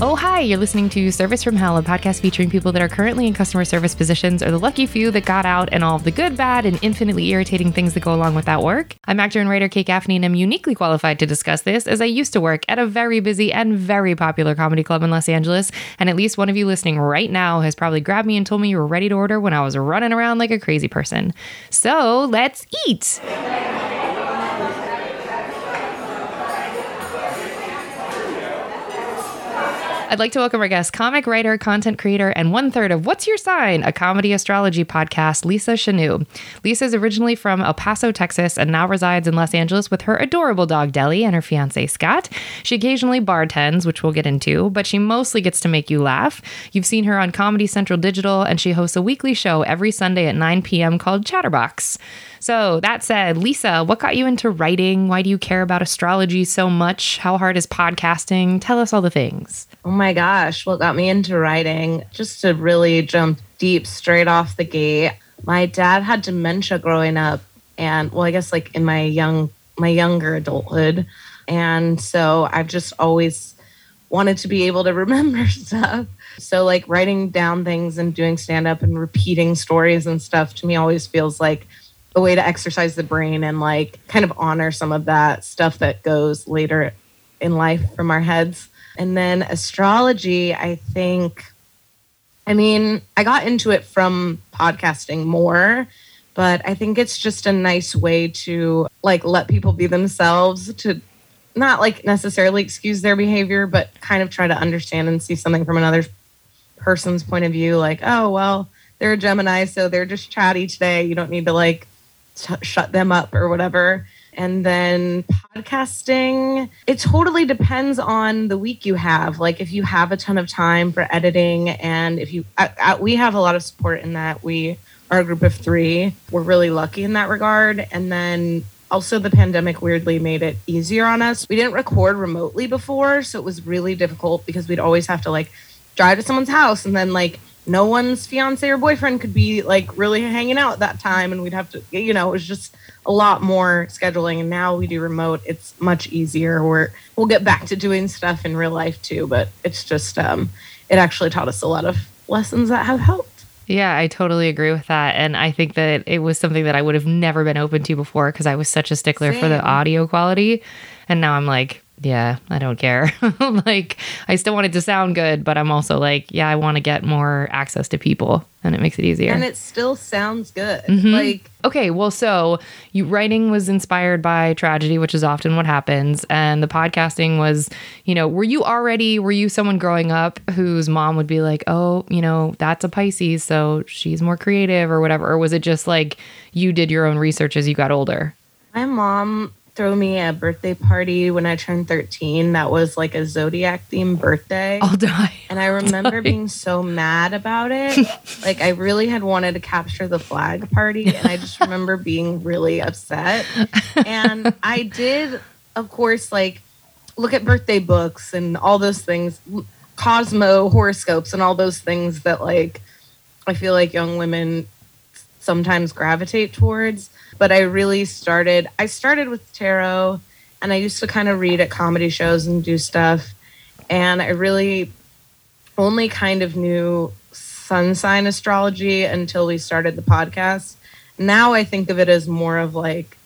Oh, hi, you're listening to Service from Hell, a podcast featuring people that are currently in customer service positions or the lucky few that got out and all of the good, bad, and infinitely irritating things that go along with that work. I'm actor and writer Kate Gaffney, and I'm uniquely qualified to discuss this as I used to work at a very busy and very popular comedy club in Los Angeles. And at least one of you listening right now has probably grabbed me and told me you were ready to order when I was running around like a crazy person. So let's eat. I'd like to welcome our guest, comic writer, content creator, and one third of What's Your Sign, a comedy astrology podcast, Lisa Chanu. Lisa is originally from El Paso, Texas, and now resides in Los Angeles with her adorable dog, Deli, and her fiance, Scott. She occasionally bartends, which we'll get into, but she mostly gets to make you laugh. You've seen her on Comedy Central Digital, and she hosts a weekly show every Sunday at 9 p.m. called Chatterbox. So, that said, Lisa, what got you into writing? Why do you care about astrology so much? How hard is podcasting? Tell us all the things. Oh my gosh, what got me into writing? Just to really jump deep straight off the gate. My dad had dementia growing up and well, I guess like in my young my younger adulthood. And so I've just always wanted to be able to remember stuff. So like writing down things and doing stand up and repeating stories and stuff to me always feels like a way to exercise the brain and like kind of honor some of that stuff that goes later in life from our heads. And then astrology, I think, I mean, I got into it from podcasting more, but I think it's just a nice way to like let people be themselves to not like necessarily excuse their behavior, but kind of try to understand and see something from another person's point of view. Like, oh, well, they're a Gemini, so they're just chatty today. You don't need to like t- shut them up or whatever. And then podcasting, it totally depends on the week you have. Like if you have a ton of time for editing, and if you, I, I, we have a lot of support in that. We are a group of three. We're really lucky in that regard. And then also the pandemic weirdly made it easier on us. We didn't record remotely before, so it was really difficult because we'd always have to like drive to someone's house and then like no one's fiance or boyfriend could be like really hanging out at that time and we'd have to you know it was just a lot more scheduling and now we do remote it's much easier we're we'll get back to doing stuff in real life too but it's just um it actually taught us a lot of lessons that have helped yeah, I totally agree with that. And I think that it was something that I would have never been open to before because I was such a stickler Same. for the audio quality. And now I'm like, yeah, I don't care. like, I still want it to sound good, but I'm also like, yeah, I want to get more access to people and it makes it easier. And it still sounds good. Mm-hmm. Like, okay, well, so you writing was inspired by tragedy, which is often what happens. And the podcasting was, you know, were you already, were you someone growing up whose mom would be like, oh, you know, that's a Pisces, so she's more creative or whatever? Or was it just like you did your own research as you got older? My mom throw me a birthday party when I turned 13 that was like a zodiac themed birthday. I'll die. And I remember being so mad about it. like I really had wanted to capture the flag party and I just remember being really upset. And I did of course like look at birthday books and all those things, Cosmo horoscopes and all those things that like I feel like young women sometimes gravitate towards but I really started I started with tarot and I used to kind of read at comedy shows and do stuff and I really only kind of knew sun sign astrology until we started the podcast. Now I think of it as more of like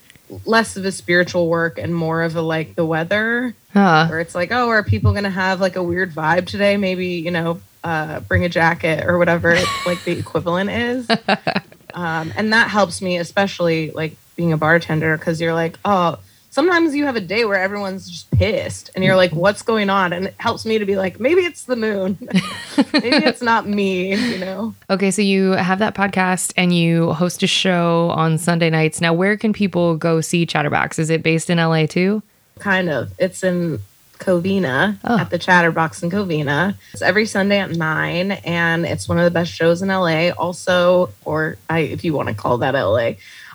less of a spiritual work and more of a like the weather huh. where it's like oh are people going to have like a weird vibe today maybe you know uh, bring a jacket or whatever like the equivalent is Um, and that helps me, especially like being a bartender, because you're like, oh, sometimes you have a day where everyone's just pissed and you're like, what's going on? And it helps me to be like, maybe it's the moon. maybe it's not me, you know? Okay. So you have that podcast and you host a show on Sunday nights. Now, where can people go see Chatterbox? Is it based in LA too? Kind of. It's in Covina oh. at the Chatterbox in Covina. It's every Sunday at nine, and it's one of the best shows in LA. Also, or I, if you want to call that LA.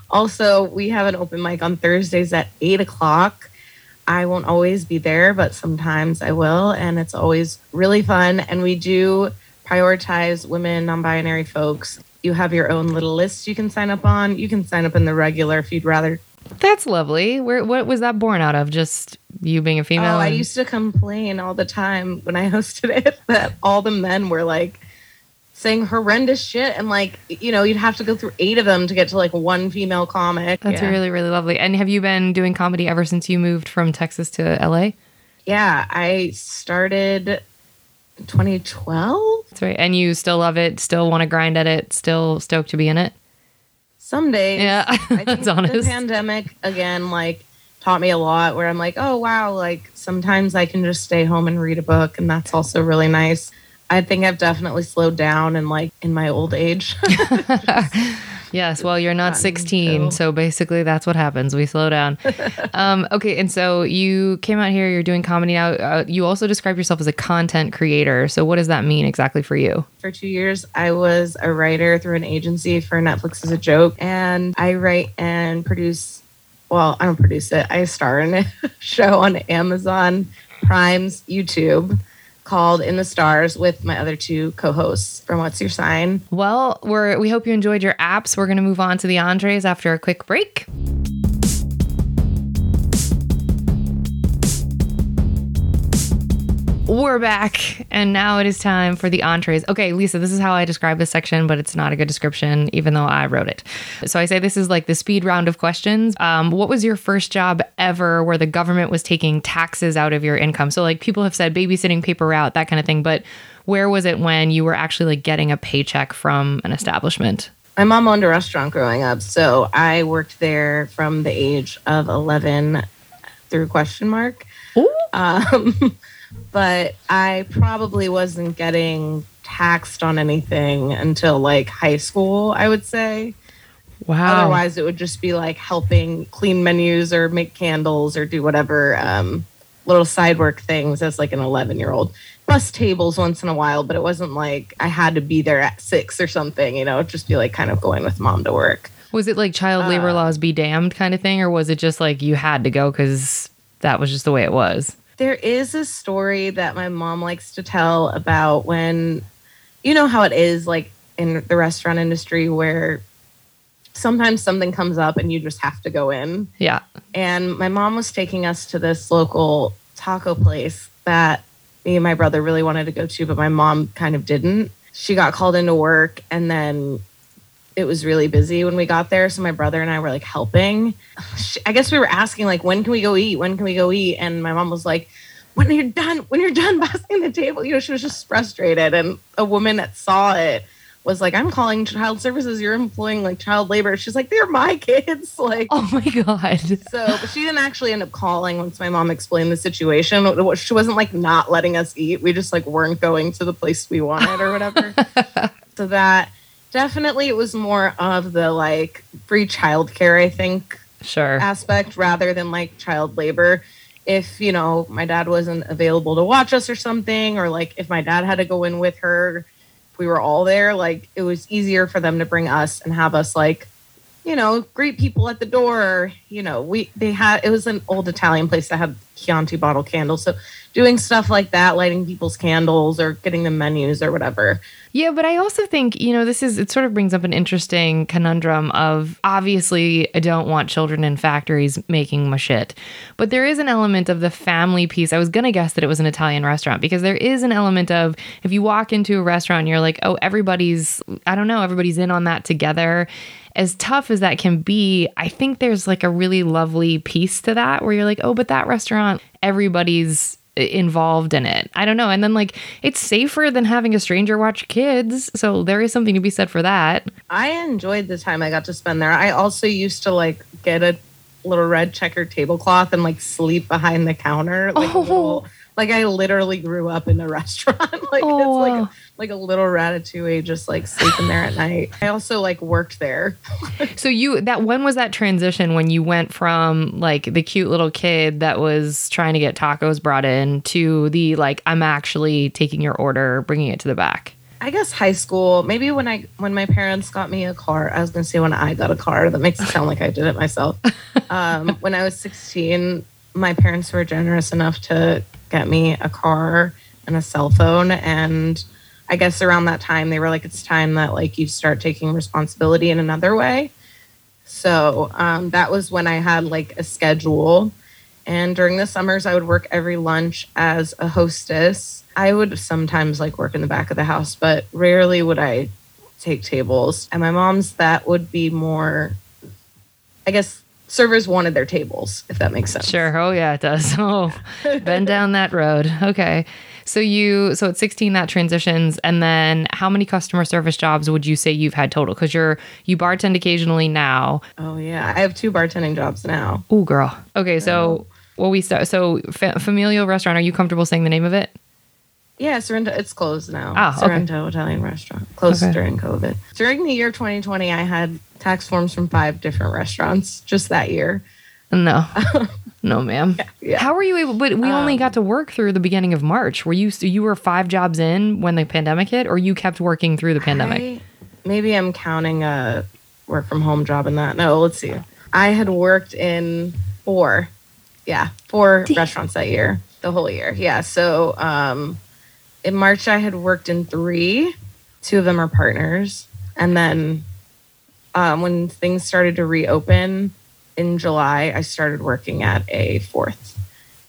Also, we have an open mic on Thursdays at eight o'clock. I won't always be there, but sometimes I will, and it's always really fun. And we do prioritize women, non-binary folks. You have your own little list you can sign up on. You can sign up in the regular if you'd rather that's lovely. Where what was that born out of? Just You being a female? Oh, I used to complain all the time when I hosted it that all the men were like saying horrendous shit, and like you know you'd have to go through eight of them to get to like one female comic. That's yeah. really, really lovely. And have you been doing comedy ever since you moved from Texas to LA? yeah. I started 2012. That's right. And you still love it, still want to grind at it, still stoked to be in it? Some days, Yeah, I think that's the pandemic again, like taught me a lot. Where I'm like, oh wow, like sometimes I can just stay home and read a book, and that's also really nice. I think I've definitely slowed down and like in my old age. Yes, well, you're not 16, chill. so basically that's what happens. We slow down. um, okay, and so you came out here, you're doing comedy now. Uh, you also describe yourself as a content creator. So, what does that mean exactly for you? for two years, I was a writer through an agency for Netflix as a joke, and I write and produce. Well, I don't produce it. I star in a show on Amazon Prime's YouTube called In the Stars with my other two co-hosts from What's Your Sign. Well, we're we hope you enjoyed your apps. We're going to move on to the entrees after a quick break. We're back, and now it is time for the entrees. Okay, Lisa, this is how I describe this section, but it's not a good description, even though I wrote it. So I say this is like the speed round of questions. Um, what was your first job ever where the government was taking taxes out of your income? So, like, people have said babysitting, paper route, that kind of thing, but where was it when you were actually like getting a paycheck from an establishment? My mom owned a restaurant growing up, so I worked there from the age of 11 through question mark. Um, but I probably wasn't getting taxed on anything until like high school, I would say. Wow. Otherwise, it would just be like helping clean menus or make candles or do whatever um, little side work things as like an 11 year old. Bus tables once in a while, but it wasn't like I had to be there at six or something, you know, it'd just be like kind of going with mom to work. Was it like child labor Uh, laws be damned kind of thing, or was it just like you had to go because that was just the way it was? There is a story that my mom likes to tell about when, you know, how it is like in the restaurant industry where sometimes something comes up and you just have to go in. Yeah. And my mom was taking us to this local taco place that me and my brother really wanted to go to, but my mom kind of didn't. She got called into work and then it was really busy when we got there. So my brother and I were like helping. I guess we were asking, like, when can we go eat? When can we go eat? And my mom was like, when you're done, when you're done busting the table, you know, she was just frustrated. And a woman that saw it was like, I'm calling child services. You're employing like child labor. She's like, they're my kids. Like, Oh my god. so, but she didn't actually end up calling once my mom explained the situation. She wasn't like not letting us eat. We just like weren't going to the place we wanted or whatever. so that definitely it was more of the like free childcare, I think, Sure. aspect rather than like child labor. If, you know, my dad wasn't available to watch us or something, or like if my dad had to go in with her, if we were all there, like it was easier for them to bring us and have us like, you know, greet people at the door. You know, we they had it was an old Italian place that had Chianti bottle candles. So doing stuff like that, lighting people's candles or getting them menus or whatever. Yeah, but I also think, you know, this is, it sort of brings up an interesting conundrum of obviously, I don't want children in factories making my shit. But there is an element of the family piece. I was going to guess that it was an Italian restaurant because there is an element of if you walk into a restaurant you're like, oh, everybody's, I don't know, everybody's in on that together. As tough as that can be, I think there's like a really lovely piece to that where you're like, oh, but that restaurant, everybody's involved in it. I don't know. And then like it's safer than having a stranger watch kids. So there is something to be said for that. I enjoyed the time I got to spend there. I also used to like get a little red checkered tablecloth and like sleep behind the counter. Like, Oh. little, like I literally grew up in a restaurant. like Oh, it's like like a little ratatouille just like sleeping there at night. I also like worked there. So you that when was that transition when you went from like the cute little kid that was trying to get tacos brought in to the like I'm actually taking your order, bringing it to the back. I guess high school, maybe when I when my parents got me a car. I was gonna say when I got a car. That makes it sound like I did it myself. Um, when I was 16, my parents were generous enough to get me a car and a cell phone. And I guess around that time, they were like, "It's time that like you start taking responsibility in another way." So um, that was when I had like a schedule, And during the summers, I would work every lunch as a hostess. I would sometimes like work in the back of the house, but rarely would I take tables. And my mom's that would be more, I guess, servers wanted their tables, if that makes sense. Sure. Oh yeah, it does. Oh, been down that road. Okay. So you so at 16 that transitions and then how many customer service jobs would you say you've had total cuz you're you bartend occasionally now. Oh yeah, I have two bartending jobs now. Oh girl. Okay, so well we start so fa- familial restaurant are you comfortable saying the name of it? Yeah, Sorrento. It's closed now. Ah, okay. Sorrento Italian restaurant closed Okay. during COVID. During the year 2020, I had tax forms from five different restaurants just that year. No. no, ma'am. yeah. How were you able but we only Um, got to work through the beginning of March. Were you you were 5 jobs in when the pandemic hit or you kept working through the pandemic? I- maybe I'm counting a work from home job in that. No, let's see. I had worked in four, yeah, four restaurants that year, the whole year. Yeah. So um, in March, I had worked in three. Two of them are partners, and then um, when things started to reopen in July, I started working at a fourth,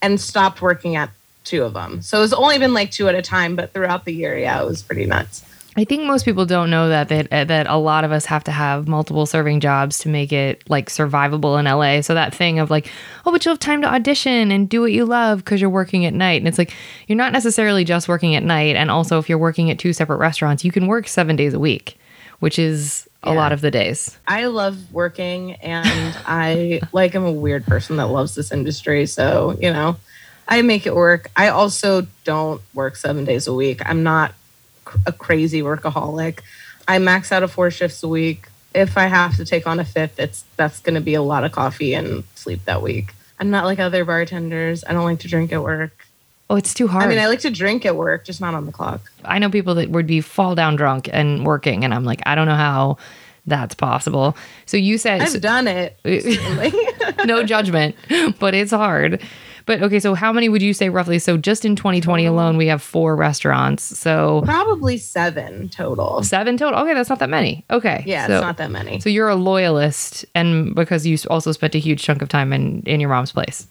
and stopped working at two of them. So it's only been like two at a time, but throughout the year, yeah, it was pretty nuts. I think most people don't know that that uh, that a lot of us have to have multiple serving jobs to make it like survivable in LA. So that thing of like, oh, but you'll have time to audition and do what you love because you're working at night. And it's like you're not necessarily just working at night. And also, if you're working at two separate restaurants, you can work seven days a week, which is a Yeah. lot of the days. I love working and I like I'm a weird person that loves this industry. So, you know, I make it work. I also don't work seven days a week. I'm not cr- a crazy workaholic. I max out of four shifts a week. If I have to take on a fifth, it's that's going to be a lot of coffee and sleep that week. I'm not like other bartenders. I don't like to drink at work. Oh, it's too hard. I mean, I like to drink at work, just not on the clock. I know people that would be fall down drunk and working, and I'm like, I don't know how that's possible. So you said I've done it. no judgment, but it's hard. But okay, so how many would you say roughly? So just in 2020 mm-hmm. alone, we have four restaurants. So Probably seven total. seven total. Okay, that's not that many. Okay. Yeah, so, it's not that many. So you're a loyalist, and because you also spent a huge chunk of time in in your mom's place.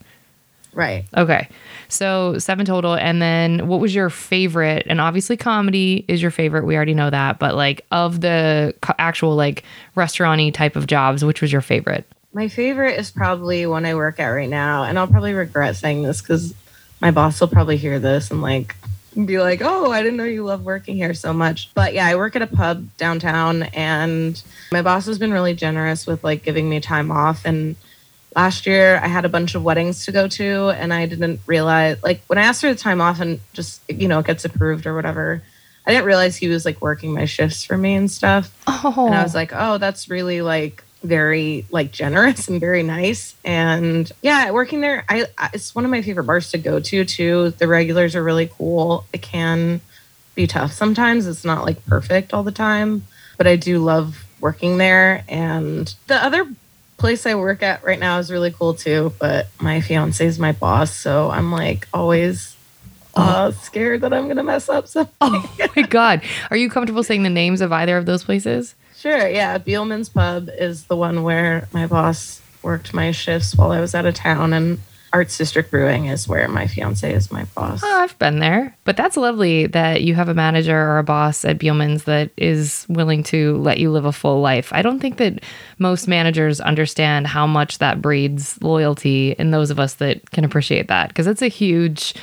Right. Okay. So seven total. And then what was your favorite? And obviously, comedy is your favorite. We already know that. But like, of the co- actual like restaurant type of jobs, which was your favorite? My favorite is probably one I work at right now, and I'll probably regret saying this because my boss will probably hear this and like be like, "Oh, I didn't know you love working here so much." But yeah, I work at a pub downtown, and my boss has been really generous with like giving me time off. And last year, I had a bunch of weddings to go to, and I didn't realize like when I asked for the time off and just you know it gets approved or whatever. I didn't realize he was like working my shifts for me and stuff. Oh, And I was like, oh, that's really like very like generous and very nice. And yeah, working there, I I- it's one of my favorite bars to go to too. The regulars are really cool. It can be tough sometimes. It's not like perfect all the time, but I do love working there. And the other place I work at right now is really cool too. But my fiance is my boss, so I'm like always uh, scared that I'm gonna mess up something. oh my God. Are you comfortable saying the names of either of those places? Sure, yeah. Beelman's Pub is the one where my boss worked my shifts while I was out of town, and Arts District Brewing is where my fiance is my boss. Oh, I've been there. But that's lovely that you have a manager or a boss at Beelman's that is willing to let you live a full life. I don't think that most managers understand how much that breeds loyalty in those of us that can appreciate that because it's a huge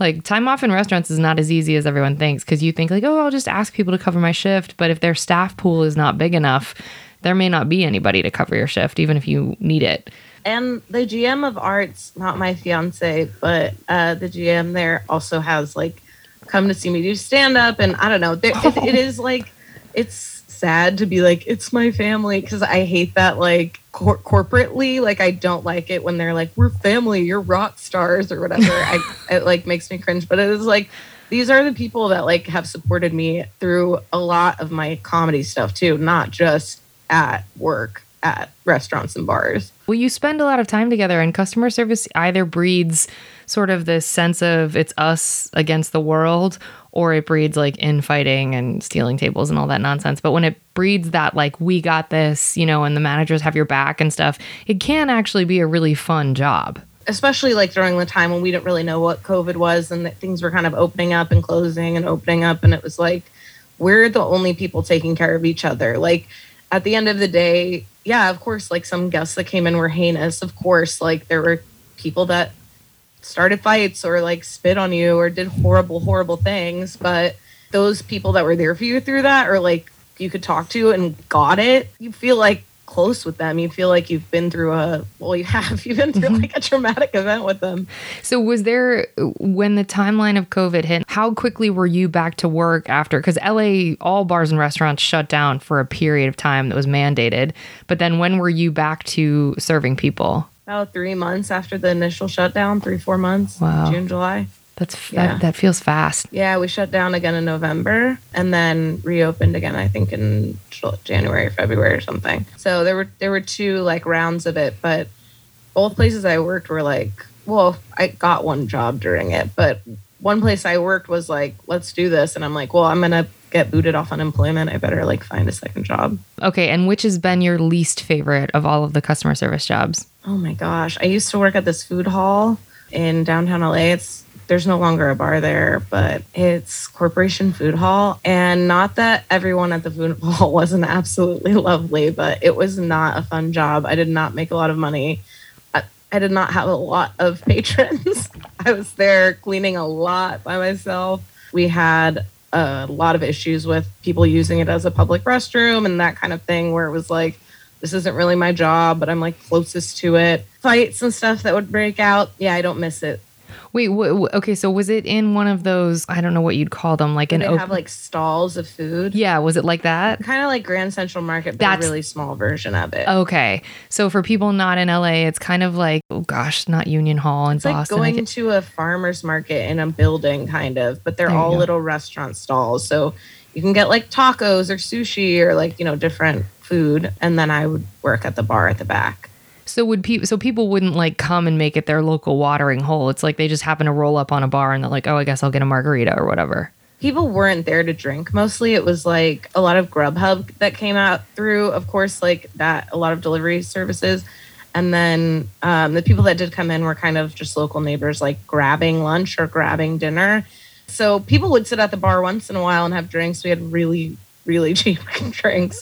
like time off in restaurants is not as easy as everyone thinks because you think like oh i'll just ask people to cover my shift but if their staff pool is not big enough there may not be anybody to cover your shift even if you need it And the GM of Arts, not my fiance, but uh, the GM there also has like come to see me do stand up, and I don't know. There, it, it is like it's sad to be like it's my family because I hate that like cor- corporately. Like I don't like it when they're like we're family, you're rock stars or whatever. I it like makes me cringe, but it is like these are the people that like have supported me through a lot of my comedy stuff too, not just at work at restaurants and bars. Well, you spend a lot of time together, and customer service either breeds sort of this sense of it's us against the world, or it breeds like infighting and stealing tables and all that nonsense. But when it breeds that, like, we got this, you know, and the managers have your back and stuff, it can actually be a really fun job. especially like during the time when we didn't really know what COVID was and that things were kind of opening up and closing and opening up. And it was like, we're the only people taking care of each other. Like at the end of the day, yeah, of course, like some guests that came in were heinous. Of course, like there were people that started fights or like spit on you or did horrible, horrible things. But those people that were there for you through that or like you could talk to and got it, you feel like close with them. You feel like you've been through a well, you have. You've been through mm-hmm. like a traumatic event with them. So was there when the timeline of COVID hit, how quickly were you back to work after cuz LA all bars and restaurants shut down for a period of time that was mandated. But then when were you back to serving people? About 3 months after the initial shutdown, 3 4 months, wow. June, July. That's yeah. that, that feels fast. Yeah, we shut down again in November and then reopened again. I think in January, February, or something. So there were there were two like rounds of it, but both places I worked were like, well, I got one job during it, but one place I worked was like, let's do this, and I'm like, well, I'm gonna get booted off unemployment. I better like find a second job. Okay, and which has been your least favorite of all of the customer service jobs? Oh my gosh, I used to work at this food hall in downtown LA. It's there's no longer a bar there, but it's Corporation Food Hall. And not that everyone at the food hall wasn't absolutely lovely, but it was not a fun job. I did not make a lot of money. I, I did not have a lot of patrons. I was there cleaning a lot by myself. We had a lot of issues with people using it as a public restroom and that kind of thing, where it was like, this isn't really my job, but I'm like closest to it. Fights and stuff that would break out. Yeah, I don't miss it Wait, okay, so was it in one of those? I don't know what you'd call them, like an. They op- have like stalls of food. Yeah, was it like that? Kind of like Grand Central Market, but That's, a really small version of it. Okay, so for people not in LA, it's kind of like oh gosh, not Union Hall in it's Boston. Like going to a farmer's market in a building, kind of, but they're all little restaurant stalls. So you can get like tacos or sushi or like you know different food, and then I would work at the bar at the back. So would people? So people wouldn't like come and make it their local watering hole. It's like they just happen to roll up on a bar and they're like, oh, I guess I'll get a margarita or whatever. People weren't there to drink. Mostly, it was like a lot of Grubhub that came out through. Of course, like that, a lot of delivery services, and then um, the people that did come in were kind of just local neighbors, like grabbing lunch or grabbing dinner. So people would sit at the bar once in a while and have drinks. We had really really cheap drinks.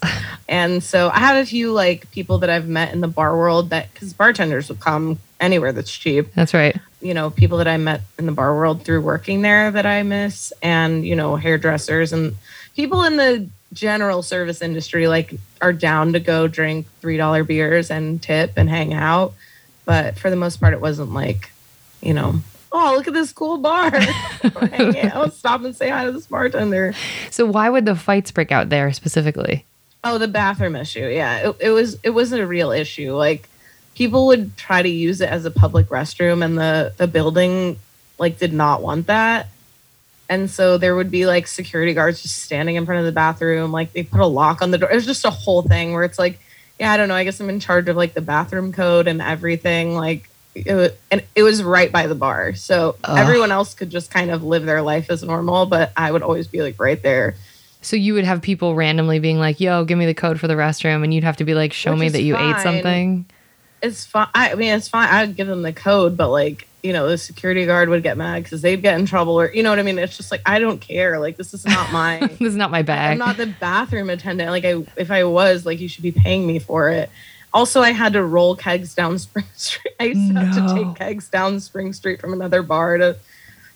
And so I had a few like people that I've met in the bar world that because bartenders would come anywhere that's cheap. That's right. You know, people that I met in the bar world through working there that I miss, and you know, hairdressers and people in the general service industry like are down to go drink three dollar beers and tip and hang out. But for the most part, it wasn't like, you know, oh, look at this cool bar. I'll stop and say hi to this bartender. So why would the fights break out there specifically? Oh, the bathroom issue. Yeah, it, it was it wasn't a real issue. Like people would try to use it as a public restroom, and the the building like did not want that. And so there would be like security guards just standing in front of the bathroom. Like they put a lock on the door. It was just a whole thing where it's like, yeah, I don't know. I guess I'm in charge of like the bathroom code and everything. Like it was, and it was right by the bar. So Ugh. everyone else could just kind of live their life as normal, but I would always be like right there. So you would have people randomly being like, "Yo, give me the code for the restroom," and you'd have to be like, "Show Which me that you fine. ate something." It's fine. I mean, it's fine. I would give them the code, but like, you know, the security guard would get mad because they'd get in trouble, or you know what I mean. It's just like I don't care. Like this is not my. this is not my bag. I'm not the bathroom attendant. Like I, if I was, like you should be paying me for it. Also, I had to roll kegs down Spring Street. I used to no. have to take kegs down Spring Street from another bar to,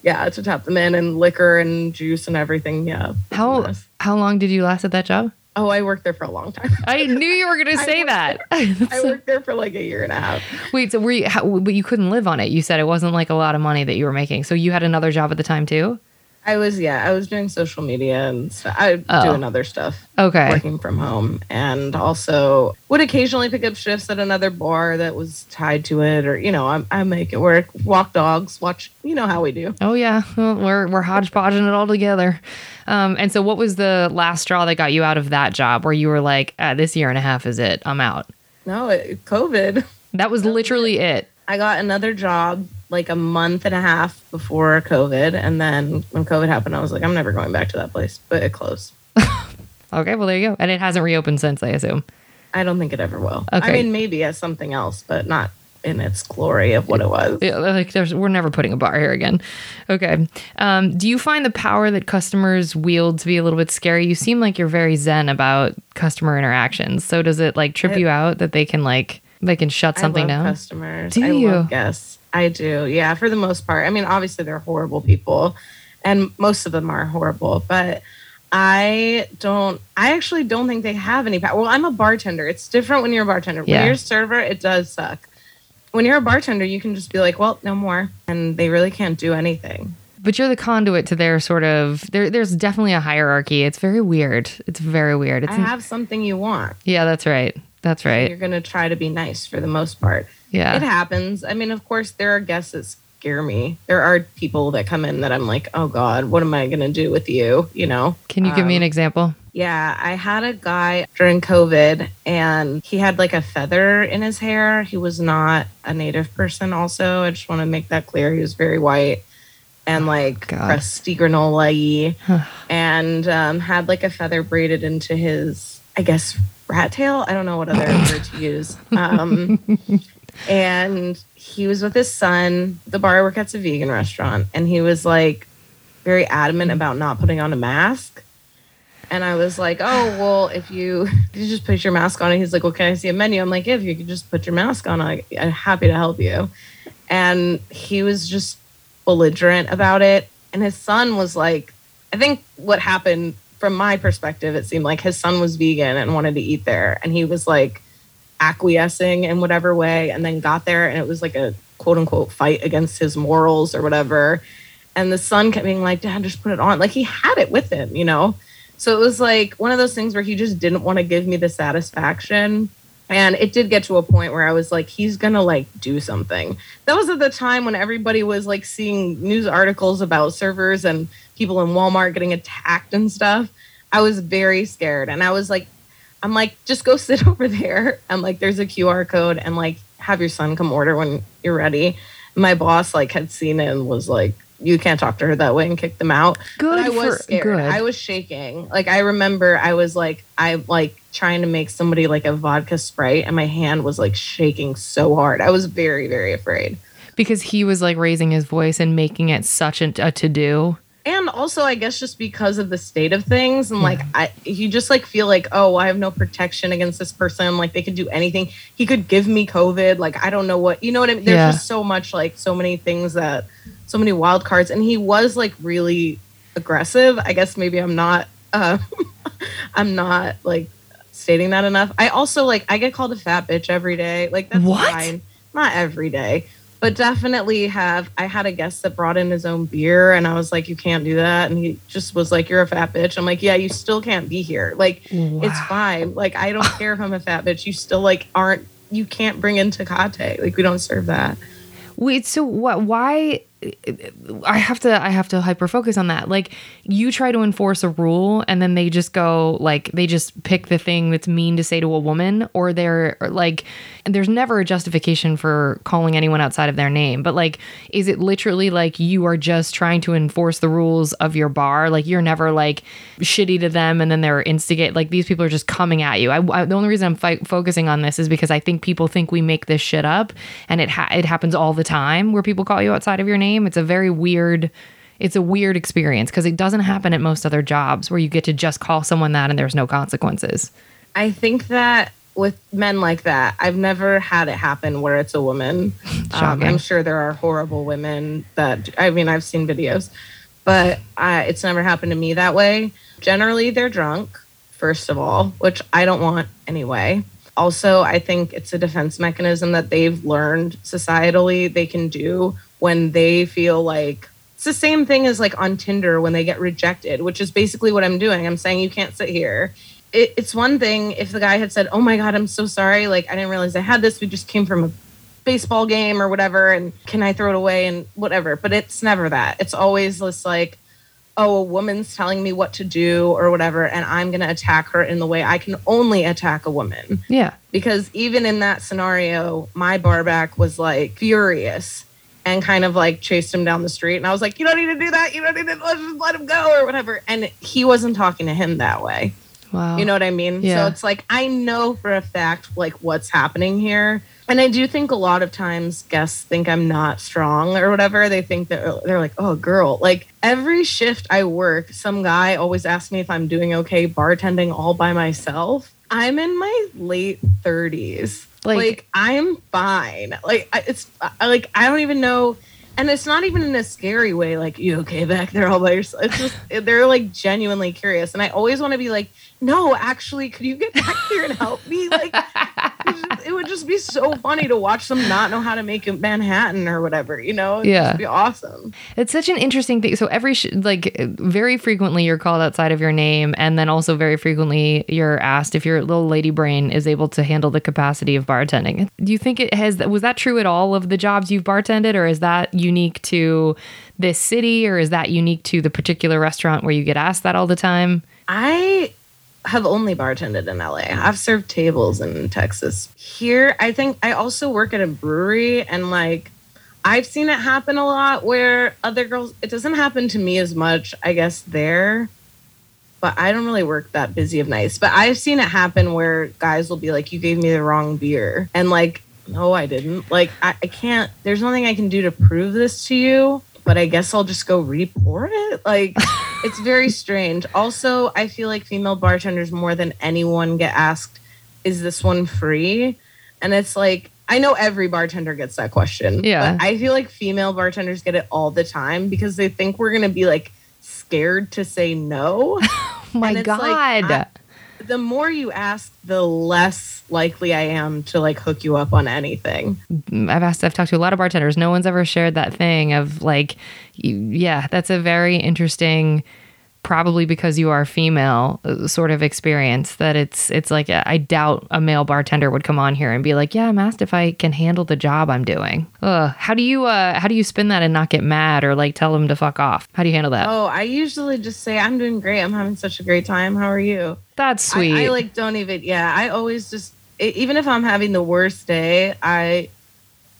yeah, to tap them in and liquor and juice and everything. Yeah. How how long did you last at that job? Oh, I worked there for a long time. I knew you were going to say that. I worked there for like a year and a half. Wait, so were you? How, but you couldn't live on it. You said it wasn't like a lot of money that you were making. So you had another job at the time too. I was yeah, I was doing social media and stuff. I oh. doing other stuff. Okay. Working from home and also would occasionally pick up shifts at another bar that was tied to it or you know, I, I make it work. Walk dogs, watch you know how we do. Oh yeah. Well, we're we're hodgepodging it all together. Um, and so what was the last straw that got you out of that job where you were like, ah, this year and a half is it. I'm out. No, it, COVID. That was literally it. I got another job like a month and a half before COVID. And then when COVID happened, I was like, I'm never going back to that place, but it closed. okay, well, there you go. And it hasn't reopened since, I assume. I don't think it ever will. Okay. I mean, maybe as something else, but not in its glory of what it was. Yeah, like there's, we're never putting a bar here again. Okay. Um, do you find the power that customers wield to be a little bit scary? You seem like you're very zen about customer interactions. So does it like trip I- you out that they can like they can shut something down? customers. Do I you? love guests. I do. Yeah, for the most part. I mean, obviously they're horrible people, and most of them are horrible. But I don't. I actually don't think they have any power. Well, I'm a bartender. It's different when you're a bartender. Yeah. When you're a server, it does suck. When you're a bartender, you can just be like, "Well, no more," and they really can't do anything. but you're the conduit to their sort of there there's definitely a hierarchy. It's very weird. It's very weird. It's I have something you want. Yeah, that's right. That's right. You're gonna try to be nice for the most part. Yeah. It happens. I mean, of course, there are guests that scare me. There are people that come in that I'm like, oh God, what am I going to do with you? You know? Can you give me an Um, example? Yeah, I had a guy during COVID and he had like a feather in his hair. He was not a native person, also. I just want to make that clear. He was very white and like God. crusty granola y and um, had like a feather braided into his, I guess, rat tail. I don't know what other word to use. Um, and he was with his son. The bar I work at's a vegan restaurant, and he was like very adamant about not putting on a mask. And I was like, "Oh, well, if you, if you just put your mask on," and he's like, "Well, can I see a menu?" I'm like, "Yeah, if you could just put your mask on, I, I'm happy to help you." And he was just belligerent about it. And his son was like, I think what happened from my perspective, it seemed like his son was vegan and wanted to eat there, and he was like acquiescing in whatever way and then got there. And it was like a quote unquote fight against his morals or whatever. And the son kept being like dad just put it on. Like he had it with him you know? So it was like one of those things where he just didn't want to give me the satisfaction and it did get to a point where i was like he's gonna like do something that was at the time when everybody was like seeing news articles about servers and people in walmart getting attacked and stuff i was very scared and i was like I'm like, just go sit over there. I'm like, there's a QR code and like have your son come order when you're ready. My boss like had seen it and was like, you can't talk to her that way and kick them out. Good but I was for- scared. good. I was shaking. Like I remember I was like, I like trying to make somebody like a vodka sprite and my hand was like shaking so hard. I was very, very afraid. Because he was like raising his voice and making it such a, a to do. and also i guess just because of the state of things and like i you just like feel like oh i have no protection against this person like they could do anything he could give me covid like i don't know what you know what i mean there's Yeah. just so much like so many things that so many wild cards and he was like really aggressive. I guess maybe i'm not uh i'm not like stating that enough. I also like i get called a fat bitch every day. Like that's What? fine. Not every day but definitely have i had a guest that brought in his own beer and i was like you can't do that and he just was like you're a fat bitch. I'm like yeah you still can't be here. Like it's fine. Like i don't care if i'm a fat bitch. You still like aren't you can't bring in tecate. Like we don't serve that. Wait, so what? Why? I have to. I have to hyper focus on that. Like you try to enforce a rule, and then they just go like they just pick the thing that's mean to say to a woman, or they're like. There's never a justification for calling anyone outside of their name, but like, is it literally like you are just trying to enforce the rules of your bar? Like you're never like shitty to them, and then they're instigate. Like these people are just coming at you. I, I the only reason I'm fi- focusing on this is because I think people think we make this shit up, and it ha- it happens all the time where people call you outside of your name. It's a very weird. It's a weird experience because it doesn't happen at most other jobs where you get to just call someone that and there's no consequences. i think that with men like that i've never had it happen where it's a woman. Um, i'm sure there are horrible women that i mean i've seen videos but uh, it's never happened to me that way. Generally they're drunk first of all which i don't want anyway. Also i think it's a defense mechanism that they've learned societally they can do when they feel like it's the same thing as like on tinder when they get rejected which is basically what i'm doing. I'm saying you can't sit here it, it's one thing if the guy had said oh my god i'm so sorry like i didn't realize i had this we just came from a baseball game or whatever and can i throw it away? and whatever. But it's never that. It's always this like oh a woman's telling me what to do or whatever and i'm going to attack her in the way i can only attack a woman. Yeah. because even in that scenario my barback was like furious and kind of like chased him down the street and i was like you don't need to do that. You don't need to let's just let him go or whatever. And he wasn't talking to him that way Wow. you know what I mean? Yeah. So it's like I know for a fact like what's happening here. And I do think a lot of times guests think I'm not strong or whatever. They think that oh, they're like, oh, girl. Like every shift I work, some guy always asks me if I'm doing okay bartending all by myself. I'm in my late 30s. Like, like I'm fine. Like it's like I don't even know and it's not even in a scary way like you okay back there all by yourself it's just they're like genuinely curious. And i always want to be like no actually could you get back here and help me? Like would just be so funny to watch them not know how to make a Manhattan or whatever, you know? It'd yeah. be awesome. It's such an interesting thing. So every, sh- like, very frequently you're called outside of your name. And then also very frequently you're asked if your little lady brain is able to handle the capacity of bartending. Do you think it has, was that true at all of the jobs you've bartended or is that unique to this city or is that unique to the particular restaurant where you get asked that all the time? I have only bartended in LA. I've served tables in Texas. Here, I think I also work at a brewery and like I've seen it happen a lot where other girls it doesn't happen to me as much, I guess there. But I don't really work that busy of nights. But I've seen it happen where guys will be like, You gave me the wrong beer. And like, no, I didn't. Like I, I can't there's nothing I can do to prove this to you but I guess I'll just go report it. Like, it's very strange. Also, I feel like female bartenders more than anyone get asked, "Is this one free?" And it's like I know every bartender gets that question. Yeah, I feel like female bartenders get it all the time because they think we're gonna be like scared to say no. oh my god. Like, the more you ask, the less likely I am to like hook you up on anything. I've asked, I've talked to a lot of bartenders. No one's ever shared that thing of like, yeah, that's a very interesting probably because you are female uh, sort of experience that it's it's like uh, I doubt a male bartender would come on here and be like, "Yeah, I'm asked if I can handle the job I'm doing." Ugh. How do you uh how do you spin that and not get mad or like tell them to fuck off? How do you handle that? Oh, I usually just say, "I'm doing great. I'm having such a great time. How are you?" That's sweet. I, I like don't even yeah, I always just even if I'm having the worst day, I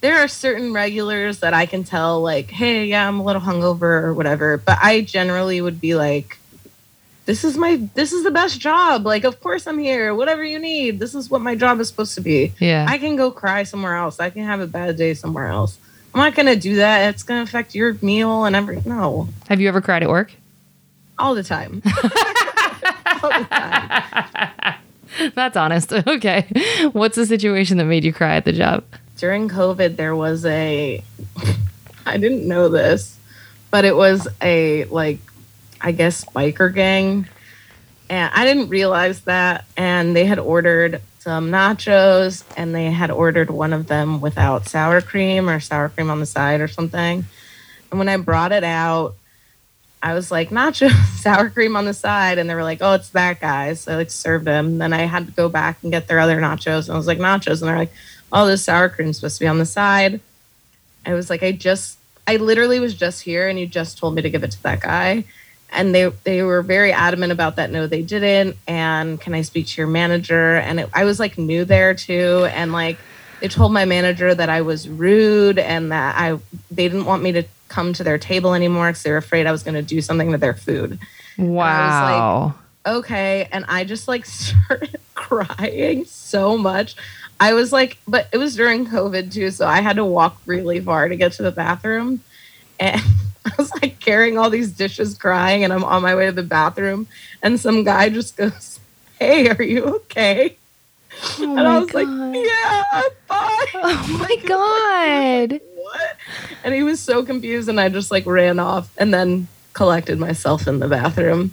there are certain regulars that I can tell, like, hey, yeah, I'm a little hungover or whatever. But I generally would be like, this is my this is the best job. Like, of course I'm here. Whatever you need. This is what my job is supposed to be. Yeah. I can go cry somewhere else. I can have a bad day somewhere else. I'm not gonna do that. It's gonna affect your meal and every no. Have you ever cried at work? All the time. All the time. That's honest. Okay. What's the situation that made you cry at the job? During COVID, there was a, I didn't know this, but it was a, like, I guess, biker gang. And I didn't realize that. And they had ordered some nachos and they had ordered one of them without sour cream or sour cream on the side or something. And when I brought it out, I was like, nacho, sour cream on the side. And they were like, oh, it's that guy. So I like served them. Then I had to go back and get their other nachos. And I was like, nachos. And they're like, oh, this sour cream's supposed to be on the side. I was like, I just, I literally was just here and you just told me to give it to that guy. And they, they were very adamant about that. No, they didn't. And can I speak to your manager? And it, I was like new there too. And like, they told my manager that I was rude and that I, they didn't want me to come to their table anymore because they were afraid I was going to do something to their food. Wow. i was Like, okay. And I just like started crying so much. I was like, but it was during COVID too, so I had to walk really far to get to the bathroom. And I was like carrying all these dishes crying, and I'm on my way to the bathroom. And some guy just goes, Hey, are you okay? Oh and I was God. like, Yeah, I'm fine. Oh my God. Like, what? And he was so confused, and I just like ran off and then collected myself in the bathroom.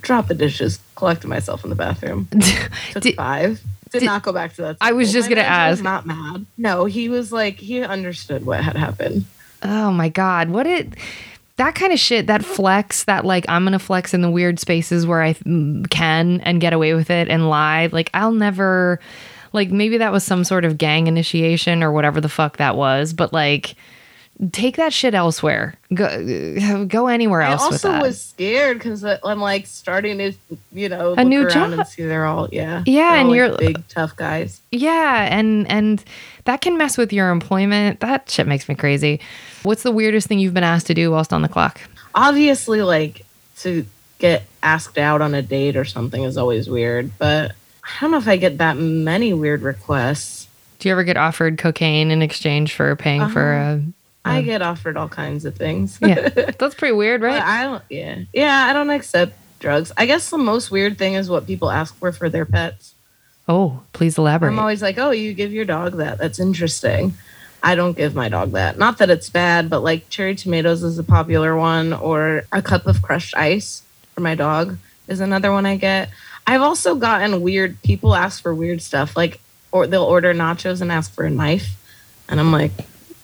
Dropped the dishes, collected myself in the bathroom. Took Did- five did, did, not go back to that. I was just gonna ask. not mad. No, he was like he understood what had happened. Oh my god, what it that kind of shit, that flex, that like I'm gonna flex in the weird spaces where I mm, can and get away with it and lie. Like I'll never, like maybe that was some sort of gang initiation or whatever the fuck that was, but like take that shit elsewhere. Go go anywhere else. I also was scared because I'm like starting to, you know, a new job and see they're all yeah yeah, and like you're big tough guys. Yeah, and and that can mess with your employment. That shit makes me crazy. What's the weirdest thing you've been asked to do whilst on the clock? Obviously, like to get asked out on a date or something is always weird, but I don't know if I get that many weird requests. Do you ever get offered cocaine in exchange for paying for um, a? I um, get offered all kinds of things. Yeah, that's pretty weird, right? I don't. Yeah, yeah. I don't accept drugs. I guess the most weird thing is what people ask for for their pets. Oh, please elaborate. I'm always like, oh, you give your dog that. That's interesting. I don't give my dog that. Not that it's bad, but like cherry tomatoes is a popular one, or a cup of crushed ice for my dog is another one I get. I've also gotten weird people ask for weird stuff, like or they'll order nachos and ask for a knife, and I'm like,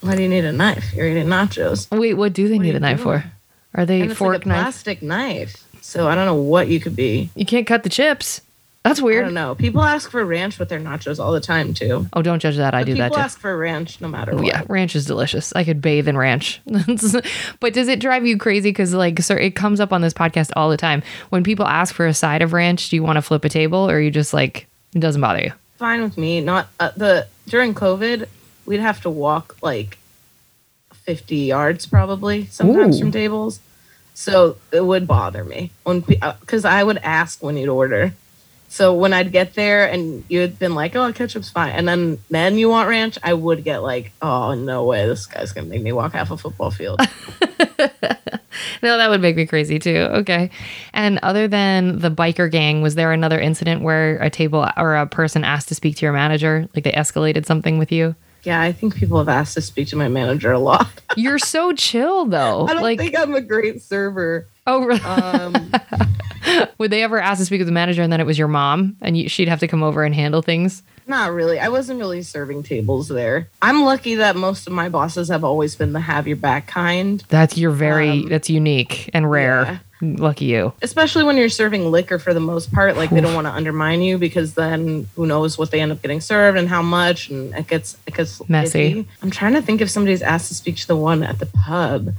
why do you need a knife? You're eating nachos. Wait, what do they What need a knife doing? for? Are they And it's fork like a knife? plastic knife. So I don't know what you could be. You can't cut the chips. That's weird. I don't know. People ask for ranch with their nachos all the time too. Oh, don't judge that. I But do that too. People ask for ranch no matter what. Yeah, ranch is delicious. I could bathe in ranch. but does it drive you crazy? Because like, sir, it comes up on this podcast all the time. When people ask for a side of ranch, do you want to flip a table, or are you just like it doesn't bother you? Fine with me. Not uh, the during COVID, we'd have to walk like fifty yards probably sometimes Ooh. from tables. So it would bother me when because uh, I would ask when you'd order. So when I'd get there and you had been like, "Oh, ketchup's fine," and then then you want ranch, I would get like, "Oh no way, this guy's gonna make me walk half a football field." No, that would make me crazy too. Okay. And other than the biker gang, was there another incident where a table or a person asked to speak to your manager? Like they escalated something with you? Yeah, I think people have asked to speak to my manager a lot. You're so chill though. I don't like, think I'm a great server. oh, really? Um, would they ever ask to speak with the manager and then it was your mom and you, she'd have to come over and handle things? Not really. I wasn't really serving tables there. I'm lucky that most of my bosses have always been the have your back kind, That's you're very Um, that's unique and rare. Lucky you. especially when you're serving liquor for the most part. Like they don't want to undermine you because then who knows what they end up getting served and how much, and it gets it gets Messy. iffy. I'm trying to think if somebody's asked to speak to the one at the pub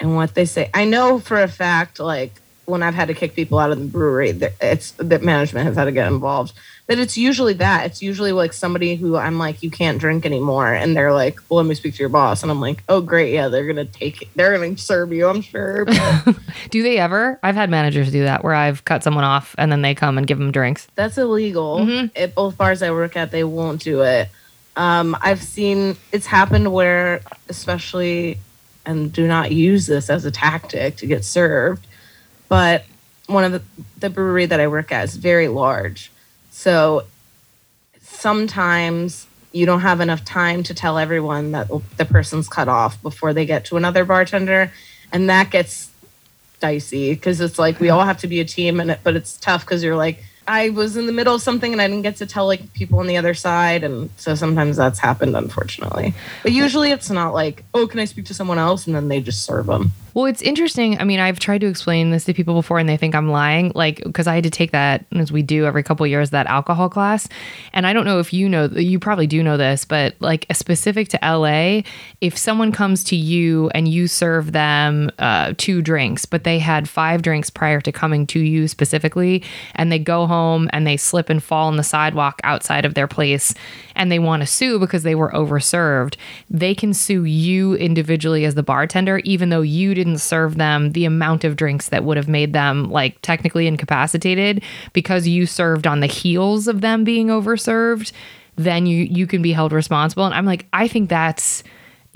and what they say. I know for a fact, like when I've had to kick people out of the brewery, that it's that management has had to get involved. But it's usually that. It's usually like somebody who I'm like, you can't drink anymore, and they're like, well, let me speak to your boss, and I'm like, oh great, yeah, they're gonna take, it. they're gonna serve you, I'm sure. But Do they ever? I've had managers do that where I've cut someone off and then they come and give them drinks. that's illegal. Mhm. At both bars I work at, they won't do it. Um, I've seen it's happened where, especially, and do not use this as a tactic to get served, but one of the, the brewery that I work at is very large. So sometimes you don't have enough time to tell everyone that the person's cut off before they get to another bartender. And that gets dicey because it's like we all have to be a team and it, but it's tough because you're like I was in the middle of something and I didn't get to tell like people on the other side and so sometimes that's happened unfortunately. But usually it's not like oh can I speak to someone else? and then they just serve them Well, it's interesting. I mean, I've tried to explain this to people before and they think I'm lying. Like, because I had to take that, as we do every couple years, that alcohol class. And I don't know if you know, you probably do know this, but like specific to LA, if someone comes to you and you serve them uh, two drinks, but they had five drinks prior to coming to you specifically, and they go home and they slip and fall on the sidewalk outside of their place and they want to sue because they were overserved, they can sue you individually as the bartender, even though you didn't serve them the amount of drinks that would have made them like technically incapacitated because you served on the heels of them being overserved. Then you you can be held responsible. And I'm like, I think that's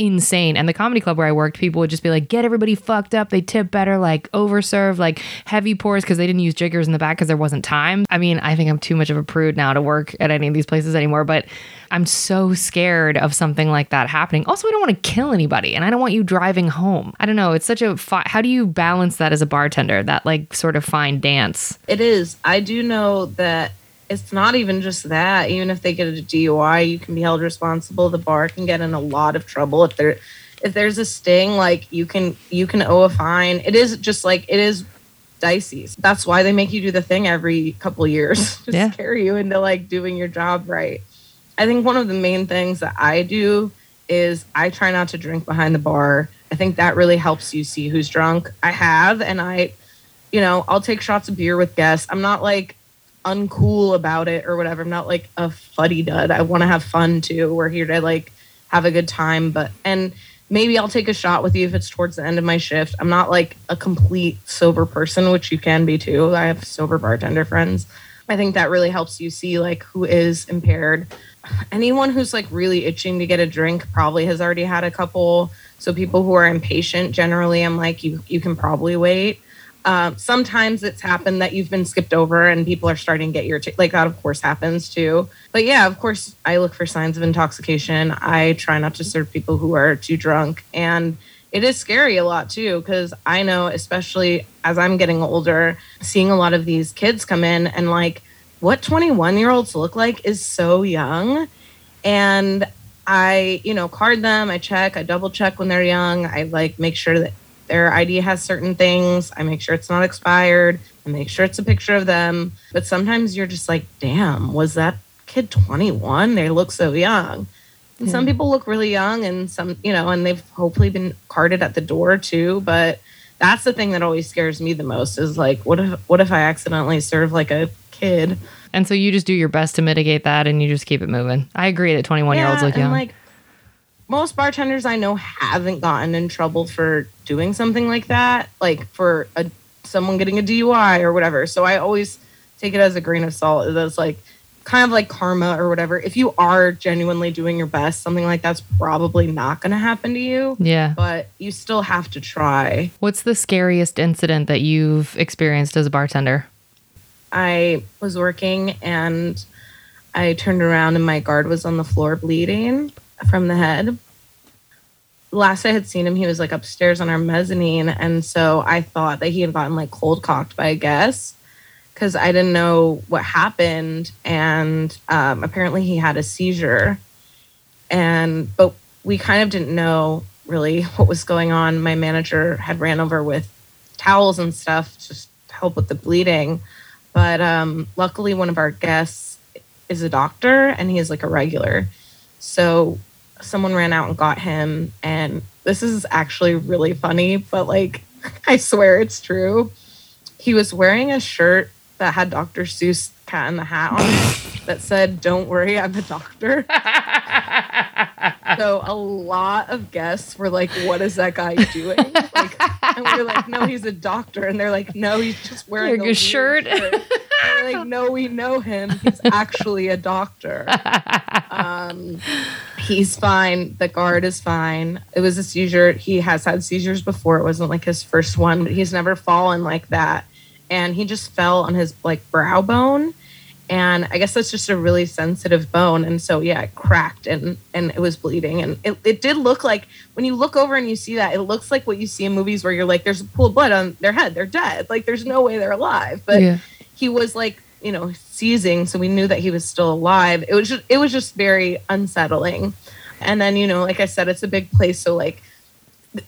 insane. And the comedy club where I worked, people would just be like, get everybody fucked up. They tip better, like overserve, like heavy pours because they didn't use jiggers in the back because there wasn't time. I mean, I think I'm too much of a prude now to work at any of these places anymore, but I'm so scared of something like that happening. Also, I don't want to kill anybody and I don't want you driving home. I don't know. It's such a, fi- how do you balance that as a bartender, that like sort of fine dance? it is I do know that it's not even just that. Even if they get a DUI you can be held responsible. The bar can get in a lot of trouble. If there if there's a sting like you can you can owe a fine. It is just like it is dicey. That's why they make you do the thing every couple years to Yeah. scare you into like doing your job right. I think one of the main things that i do is i try not to drink behind the bar. I think that really helps you see who's drunk. I have and i you know i'll take shots of beer with guests. I'm not like uncool about it or whatever i'm not like a fuddy dud i want to have fun too we're here to like have a good time but and maybe I'll take a shot with you if it's towards the end of my shift. I'm not like a complete sober person, which you can be too. I have sober bartender friends. I think that really helps you see like who is impaired. anyone who's like really itching to get a drink probably has already had a couple. So people who are impatient, generally, I'm like, you you can probably wait. Um, sometimes it's happened that you've been skipped over and people are starting to get irritated. Like that, of course, happens too. But yeah, of course, I look for signs of intoxication. I try not to serve people who are too drunk. And it is scary a lot too, because I know, especially as I'm getting older, seeing a lot of these kids come in and like what 21 year olds look like is so young. And I, you know, card them, I check, I double check when they're young. I like make sure that their ID has certain things. I make sure it's not expired. I make sure it's a picture of them. But sometimes you're just like, damn, was that kid 21? They look so young. And yeah. some people look really young and some, you know, and they've hopefully been carded at the door too. But that's the thing that always scares me the most is like, what if, what if I accidentally serve like a kid? And so you just do your best to mitigate that and you just keep it moving. I agree that 21 year olds look young. Like, most bartenders I know haven't gotten in trouble for doing something like that, like for a, someone getting a DUI or whatever. So I always take it as a grain of salt. That's like kind of like karma or whatever. If you are genuinely doing your best, something like that's probably not going to happen to you. Yeah. But you still have to try. What's the scariest incident that you've experienced as a bartender? I was working and I turned around and my guard was on the floor bleeding from the head. Last I had seen him, he was like upstairs on our mezzanine. And so I thought that he had gotten like cold cocked by a guest because I didn't know what happened. And um, apparently he had a seizure. And, but we kind of didn't know really what was going on. My manager had ran over with towels and stuff just to help with the bleeding. But um, luckily, one of our guests is a doctor and he is like a regular. So someone ran out and got him. And this is actually really funny, but like, I swear it's true. He was wearing a shirt that had Dr. Seuss Cat in the Hat on it that said, Don't worry, I'm a doctor. so a lot of guests were like, What is that guy doing? Like, and we are like, No, he's a doctor. And they're like, No, he's just wearing a shirt. shirt. like, No, we know him. He's actually a doctor. Um, he's fine. The guard is fine. It was a seizure. He has had seizures before. It wasn't like his first one, but he's never fallen like that and he just fell on his like brow bone and i guess that's just a really sensitive bone. And so yeah it cracked and and it was bleeding. And it, it did look like when you look over and you see that it looks like what you see in movies where you're like there's a pool of blood on their head. They're dead. Like there's no way they're alive. But yeah. he was like you know seizing. So we knew that he was still alive. It was just it was just very unsettling. And then you know like i said it's a big place. So like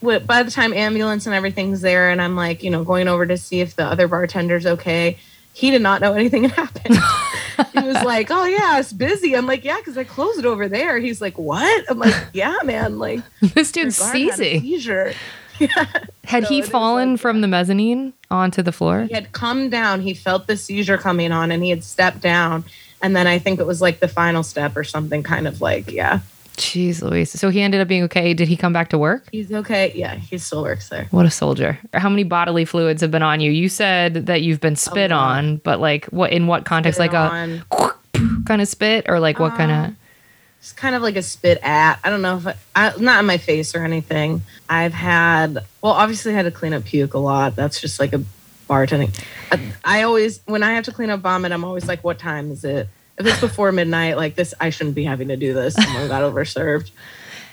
by the time ambulance and everything's there and i'm like you know going over to see if the other bartender's okay he did not know anything had happened he was like oh yeah it's busy. I'm like yeah because i closed it over there. He's like what? I'm like yeah man like this dude's seizing seizure. Yeah. had so he fallen like, from the mezzanine onto the floor? He had come down. He felt the seizure coming on and he had stepped down. And then i think it was like the final step or something kind of like yeah Jeez Louise. So he ended up being okay. Did he come back to work? He's okay. Yeah, he still works there. What a soldier. How many bodily fluids have been on you? You said that you've been spit on, but like what in what context? Like on. a kind of spit or like what uh, kind of it's kind of like a spit at. I don't know if I, I, not in my face or anything. I've had well, obviously I had to clean up puke a lot. That's just like a bartending. I, I always when I have to clean up vomit, I'm always like, what time is it? If it's before midnight, like this, I shouldn't be having to do this. Someone got overserved.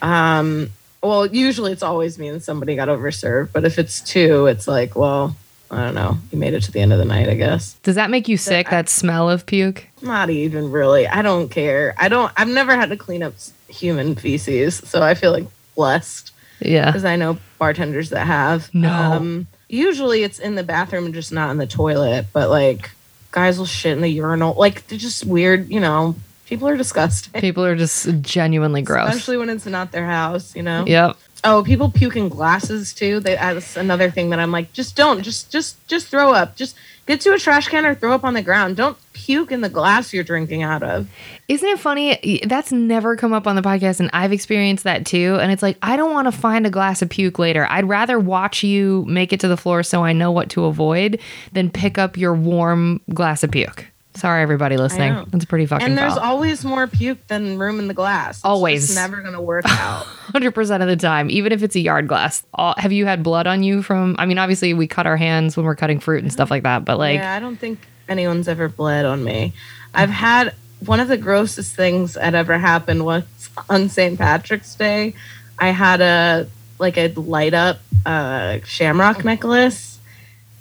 Um, well, usually it's always me and somebody got overserved, but if it's two, it's like, well, I don't know. You made it to the end of the night, I guess. Does that make you sick? I, that smell of puke? Not even really. I don't care. I don't. I've never had to clean up human feces, so I feel like blessed. Yeah, because I know bartenders that have. No. Um, usually it's in the bathroom, just not in the toilet. But like guys will shit in the urinal. Like they're just weird, you know. People are disgusting. People are just genuinely gross. Especially when it's not their house, you know? Yep. Oh, people puke in glasses too. They that's another thing that I'm like, just don't, just just just throw up. Just get to a trash can or throw up on the ground. Don't puke in the glass you're drinking out of. Isn't it funny? That's never come up on the podcast, and I've experienced that too. And it's like, I don't want to find a glass of puke later. I'd rather watch you make it to the floor so I know what to avoid than pick up your warm glass of puke. Sorry, everybody listening. That's pretty fucking And there's foul. always more puke than room in the glass. Always. just never gonna work out. Hundred percent of the time, even if it's a yard glass. All, have you had blood on you from? I mean, obviously we cut our hands when we're cutting fruit and stuff like that, but like, yeah, I don't think anyone's ever bled on me. I've had one of the grossest things that ever happened was on St. Patrick's Day. I had a like a light up uh, shamrock necklace,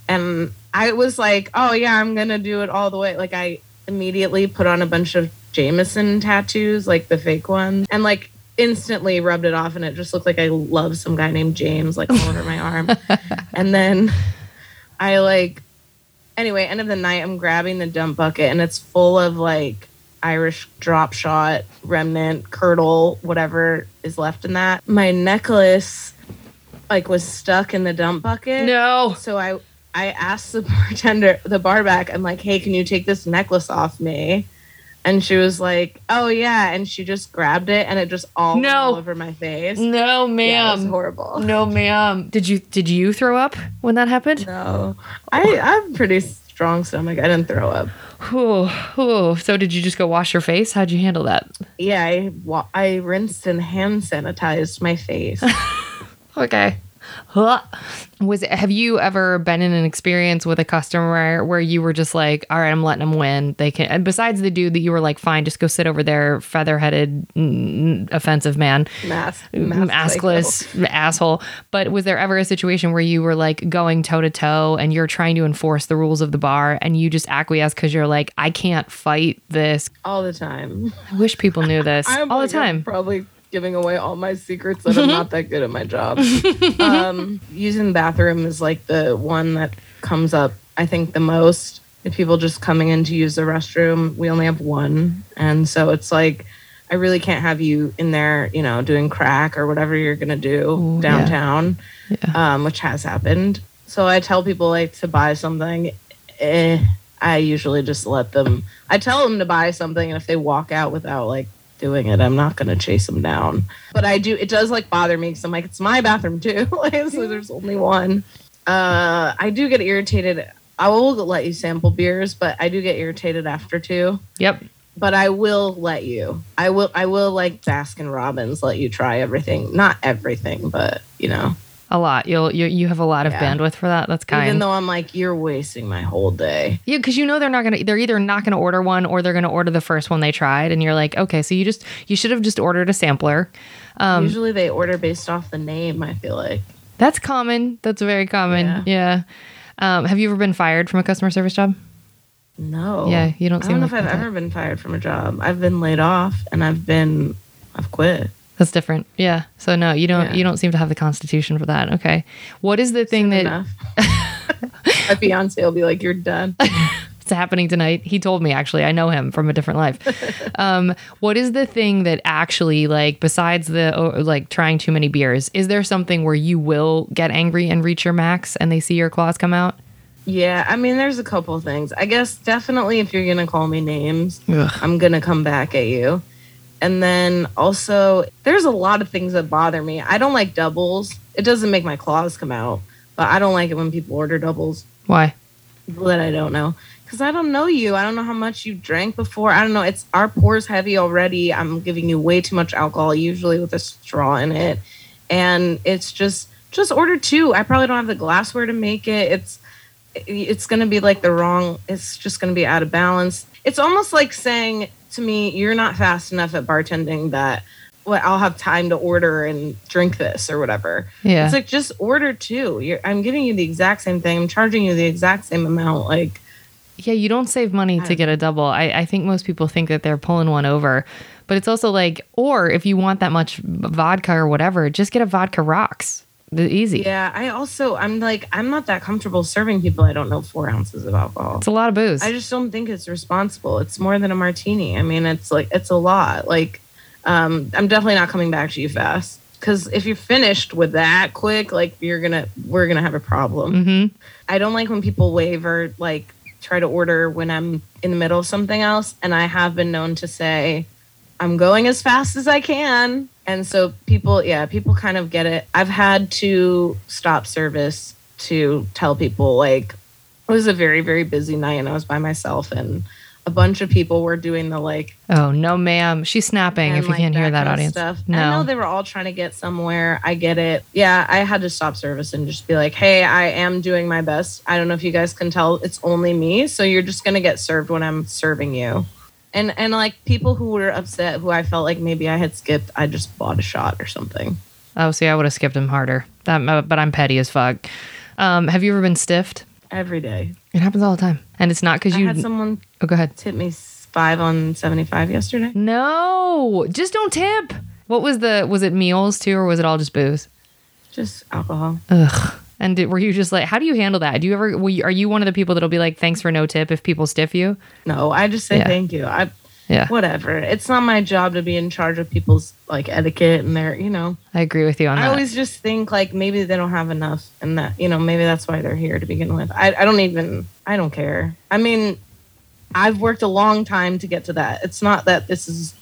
and I was like, "Oh yeah, I'm gonna do it all the way." Like I immediately put on a bunch of Jameson tattoos, like the fake ones, and like instantly rubbed it off, and it just looked like I love some guy named James, like all over my arm. and then I like anyway, end of the night, I'm grabbing the dump bucket and it's full of like Irish drop shot, remnant, curdle, whatever is left in that. My necklace like was stuck in the dump bucket. no, So I I asked the bartender, the bar back, I'm like, hey, can you take this necklace off me? And she was like, "Oh yeah," and she just grabbed it, and it just all No. all over my face. no, Yeah, ma'am, horrible. no, ma'am. Did you did you throw up when that happened? No, I I have a pretty strong stomach. I didn't throw up. Ooh, ooh. So did you just go wash your face? How'd you handle that? Yeah, I wa- I rinsed and hand sanitized my face. Okay. Huh. Was it, have you ever been in an experience with a customer where you were just like, all right, I'm letting them win. They can. And besides the dude that you were like, fine, just go sit over there, feather-headed, mm, offensive man, Mask, maskless asshole. But was there ever a situation where you were like going toe to toe and you're trying to enforce the rules of the bar and you just acquiesce because you're like, I can't fight this. all the time. I wish people knew this all the time. probably giving away all my secrets that I'm not that good at my job. um, using the bathroom is like the one that comes up, I think, the most. If people just coming in to use the restroom, we only have one, and so it's like. I really can't have you in there, you know, doing crack or whatever you're gonna do Ooh, yeah. downtown, Yeah. um, which has happened. So I tell people like to buy something. Eh, I usually just let them. I tell them to buy something, and if they walk out without like doing it, I'm not gonna chase them down. But I do. It does like bother me because I'm like, it's my bathroom too. so there's only one. Uh, I do get irritated. I will let you sample beers, but I do get irritated after two. Yep. But I will let you. I will. I will like Baskin Robbins let you try everything. Not everything, but you know. A lot. You'll you, you have a lot of Yeah. bandwidth for that. That's kind. Of. Even though I'm like, you're wasting my whole day. Yeah, because you know they're not gonna. They're either not gonna order one or they're gonna order the first one they tried, and you're like, okay, so you just you should have just ordered a sampler. Um, Usually they order based off the name. I feel like. that's common. That's very common. Yeah. Um, have you ever been fired from a customer service job? No. Yeah, you don't I don't know like if I've that. ever been fired from a job. I've been laid off and I've been, I've quit. That's different. Yeah. So no, you don't. Yeah. You don't seem to have the constitution for that. Okay. What is the thing that Enough. my fiance will be like, "You're done." it's happening tonight. He told me actually. I know him from a different life. um, what is the thing that actually like besides the oh, like trying too many beers? Is there something where you will get angry and reach your max and they see your claws come out? Yeah, I mean, there's a couple things. I guess definitely if you're gonna call me names, Ugh. I'm gonna come back at you. And then also, there's a lot of things that bother me. I don't like doubles. It doesn't make my claws come out, but I don't like it when people order doubles Why? that I don't know. Because I don't know you. I don't know how much you drank before. I don't know. It's our pours heavy already. I'm giving you way too much alcohol, usually with a straw in it. And it's just just order two. I probably don't have the glassware to make it. It's it's gonna be like the wrong it's just gonna be out of balance. It's almost like saying to me, you're not fast enough at bartending that well, I'll have time to order and drink this or whatever. Yeah. It's like just order two. You're, I'm giving you the exact same thing. I'm charging you the exact same amount. Like Yeah, you don't save money to get a double. I, I think most people think that they're pulling one over, but it's also like, or if you want that much vodka or whatever, just get a vodka rocks. The easy. yeah, I also I'm like I'm not that comfortable serving people I don't know four ounces of alcohol. It's a lot of booze. I just don't think it's responsible. It's more than a martini. I mean, it's like it's a lot. Like, um, I'm definitely not coming back to you fast because if you're finished with that quick, like you're gonna we're gonna have a problem. mm-hmm. I don't like when people waver, like try to order when I'm in the middle of something else, and I have been known to say, "I'm going as fast as I can," and so people, yeah, people kind of get it. I've had to stop service to tell people like it was a very very busy night and I was by myself and a bunch of people were doing the like Oh no, ma'am. She's snapping. if you like, can't hear that audience, stuff. no. I know they were all trying to get somewhere. I get it. Yeah, I had to stop service and just be like, "Hey, I am doing my best. I don't know if you guys can tell. It's only me, so you're just gonna get served when I'm serving you." And and like people who were upset, who I felt like maybe I had skipped, I just bought a shot or something. oh, see, I would have skipped him harder. That, but I'm petty as fuck. Um, have you ever been stiffed? Every day. It happens all the time, and it's not because I you. had someone oh, go ahead. tip me five on seventy five yesterday. No, just don't tip. What was the? Was it meals too, or was it all just booze? Just alcohol. Ugh. And did, were you just like, how do you handle that? Do you ever? You, are you one of the people that'll be like, thanks for no tip if people stiff you? No, I just say Yeah. thank you. I Yeah, whatever. It's not my job to be in charge of people's like etiquette and their, you know. I agree with you on I that. always just think like maybe they don't have enough and that, you know, maybe that's why they're here to begin with. I, I don't even, I don't care. I mean, I've worked a long time to get to that. It's not that this is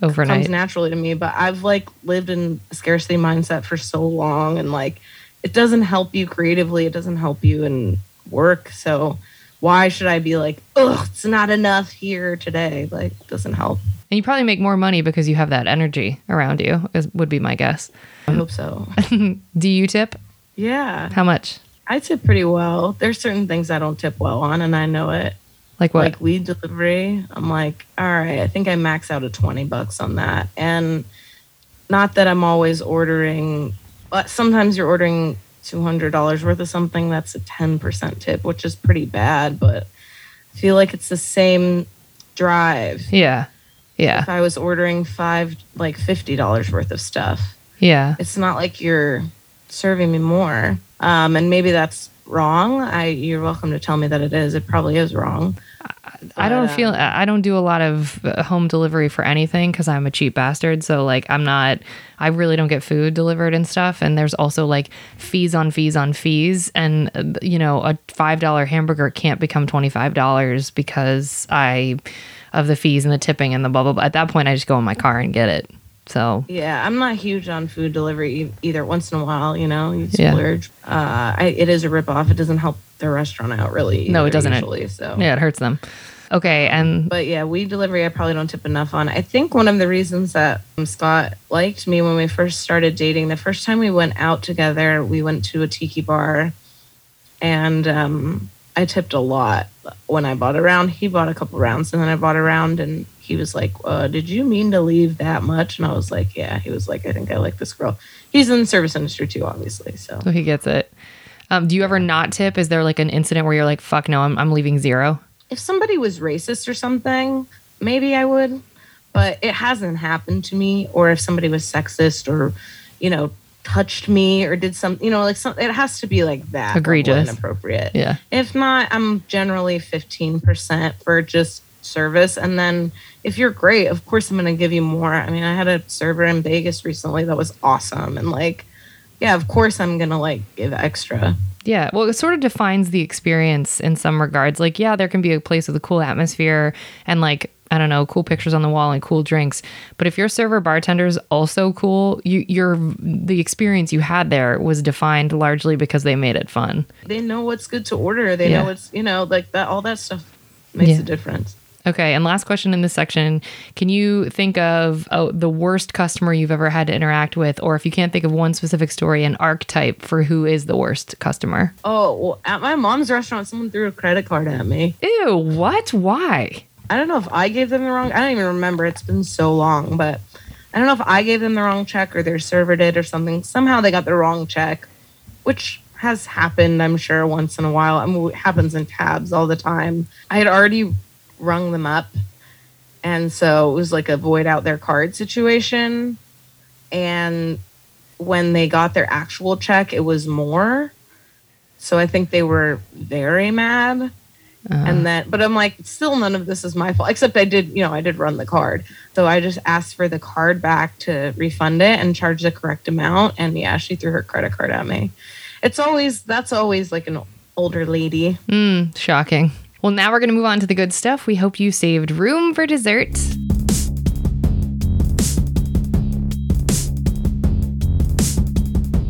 comes naturally to me, but I've like lived in a scarcity mindset for so long and like it doesn't help you creatively, it doesn't help you in work. So why should I be like, oh, it's not enough here today? Like, it doesn't help. And you probably make more money because you have that energy around you. Is, would be my guess. I hope so. Do you tip? yeah. How much? I tip pretty well. There's certain things I don't tip well on, and I know it. Like what? Like weed delivery, I'm like, all right, I think I max out at 20 bucks on that. And not that I'm always ordering, sometimes you're ordering $200 worth of something that's a 10% tip, which is pretty bad, but I feel like it's the same drive. yeah, yeah, If I was ordering five, like $50 worth of stuff, yeah. it's not like you're serving me more. Um, and maybe that's wrong. I you're welcome to tell me that it is. It probably is wrong. I don't um, feel. I don't do a lot of uh, home delivery for anything because I'm a cheap bastard. So like, I'm not. I really don't get food delivered and stuff. And there's also like fees on fees on fees, and uh, you know, a five dollar hamburger can't become twenty five dollars because I of the fees and the tipping and the blah blah blah. At that point, I just go in my car and get it. So Yeah, I'm not huge on food delivery e- either. Once in a while, you know, you Yeah. Uh, I, it is a ripoff. It doesn't help the restaurant out really. No, it doesn't. Usually, so yeah, it hurts them. Okay, and But yeah, weed delivery, I probably don't tip enough on. I think one of the reasons that um, Scott liked me when we first started dating, the first time we went out together, we went to a tiki bar and um, I tipped a lot when I bought a round. He bought a couple rounds and then I bought a round and he was like, uh, Did you mean to leave that much? And I was like, Yeah. He was like, I think I like this girl. He's in the service industry too, obviously. So so he gets it. Um, do you ever not tip? Is there like an incident where you're like, "Fuck no, I'm I'm leaving zero? If somebody was racist or something, maybe I would, but it hasn't happened to me. Or if somebody was sexist or, you know, touched me or did some, you know, like some, it has to be like that Egregious. inappropriate. Yeah. If not, I'm generally 15% for just service. And then if you're great, of course I'm going to give you more. I mean, I had a server in Vegas recently that was awesome. And like, yeah, of course I'm going to like give extra. Yeah, well, it sort of defines the experience in some regards. Like, yeah, there can be a place with a cool atmosphere and like I don't know, cool pictures on the wall and cool drinks. But if your server bartender's also cool, you your the experience you had there was defined largely because they made it fun. they know what's good to order. They Yeah. know what's you know like that. All that stuff makes Yeah. a difference. Okay, and last question in this section: Can you think of oh, the worst customer you've ever had to interact with, or if you can't think of one specific story, an archetype for who is the worst customer? Oh, well, at my mom's restaurant, someone threw a credit card at me. Ew! What? Why? I don't know if I gave them the wrong. I don't even remember. It's been so long, but I don't know if I gave them the wrong check or their server did or something. Somehow they got the wrong check, which has happened, I'm sure, once in a while. I mean, it happens in tabs all the time. I had already rung them up, and so it was like a void out their card situation. And when they got their actual check, it was more. So I think they were very mad. And then but i'm like still none of this is my fault except i did you know i did run the card. So i just asked for the card back to refund it and charge the correct amount. And yeah she threw her credit card at me. It's always that's always like an older lady. Mm, shocking. Well, now we're going to move on to the good stuff. We hope you saved room for dessert.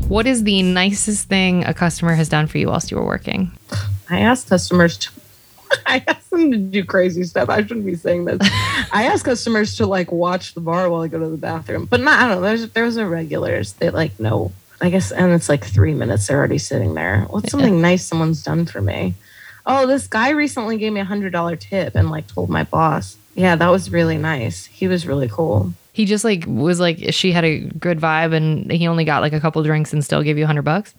What is the nicest thing a customer has done for you whilst you were working? i asked customers to, i asked them to do crazy stuff. I shouldn't be saying this. I ask customers to like watch the bar while I go to the bathroom, but not. I don't know. There's there's a regulars that like no. I guess, and it's like three minutes. They're already sitting there. What's something nice someone's done for me? Oh, this guy recently gave me a hundred dollar tip and like told my boss. Yeah, that was really nice. He was really cool. He just like was like she had a good vibe and he only got like a couple drinks and still gave you a hundred bucks.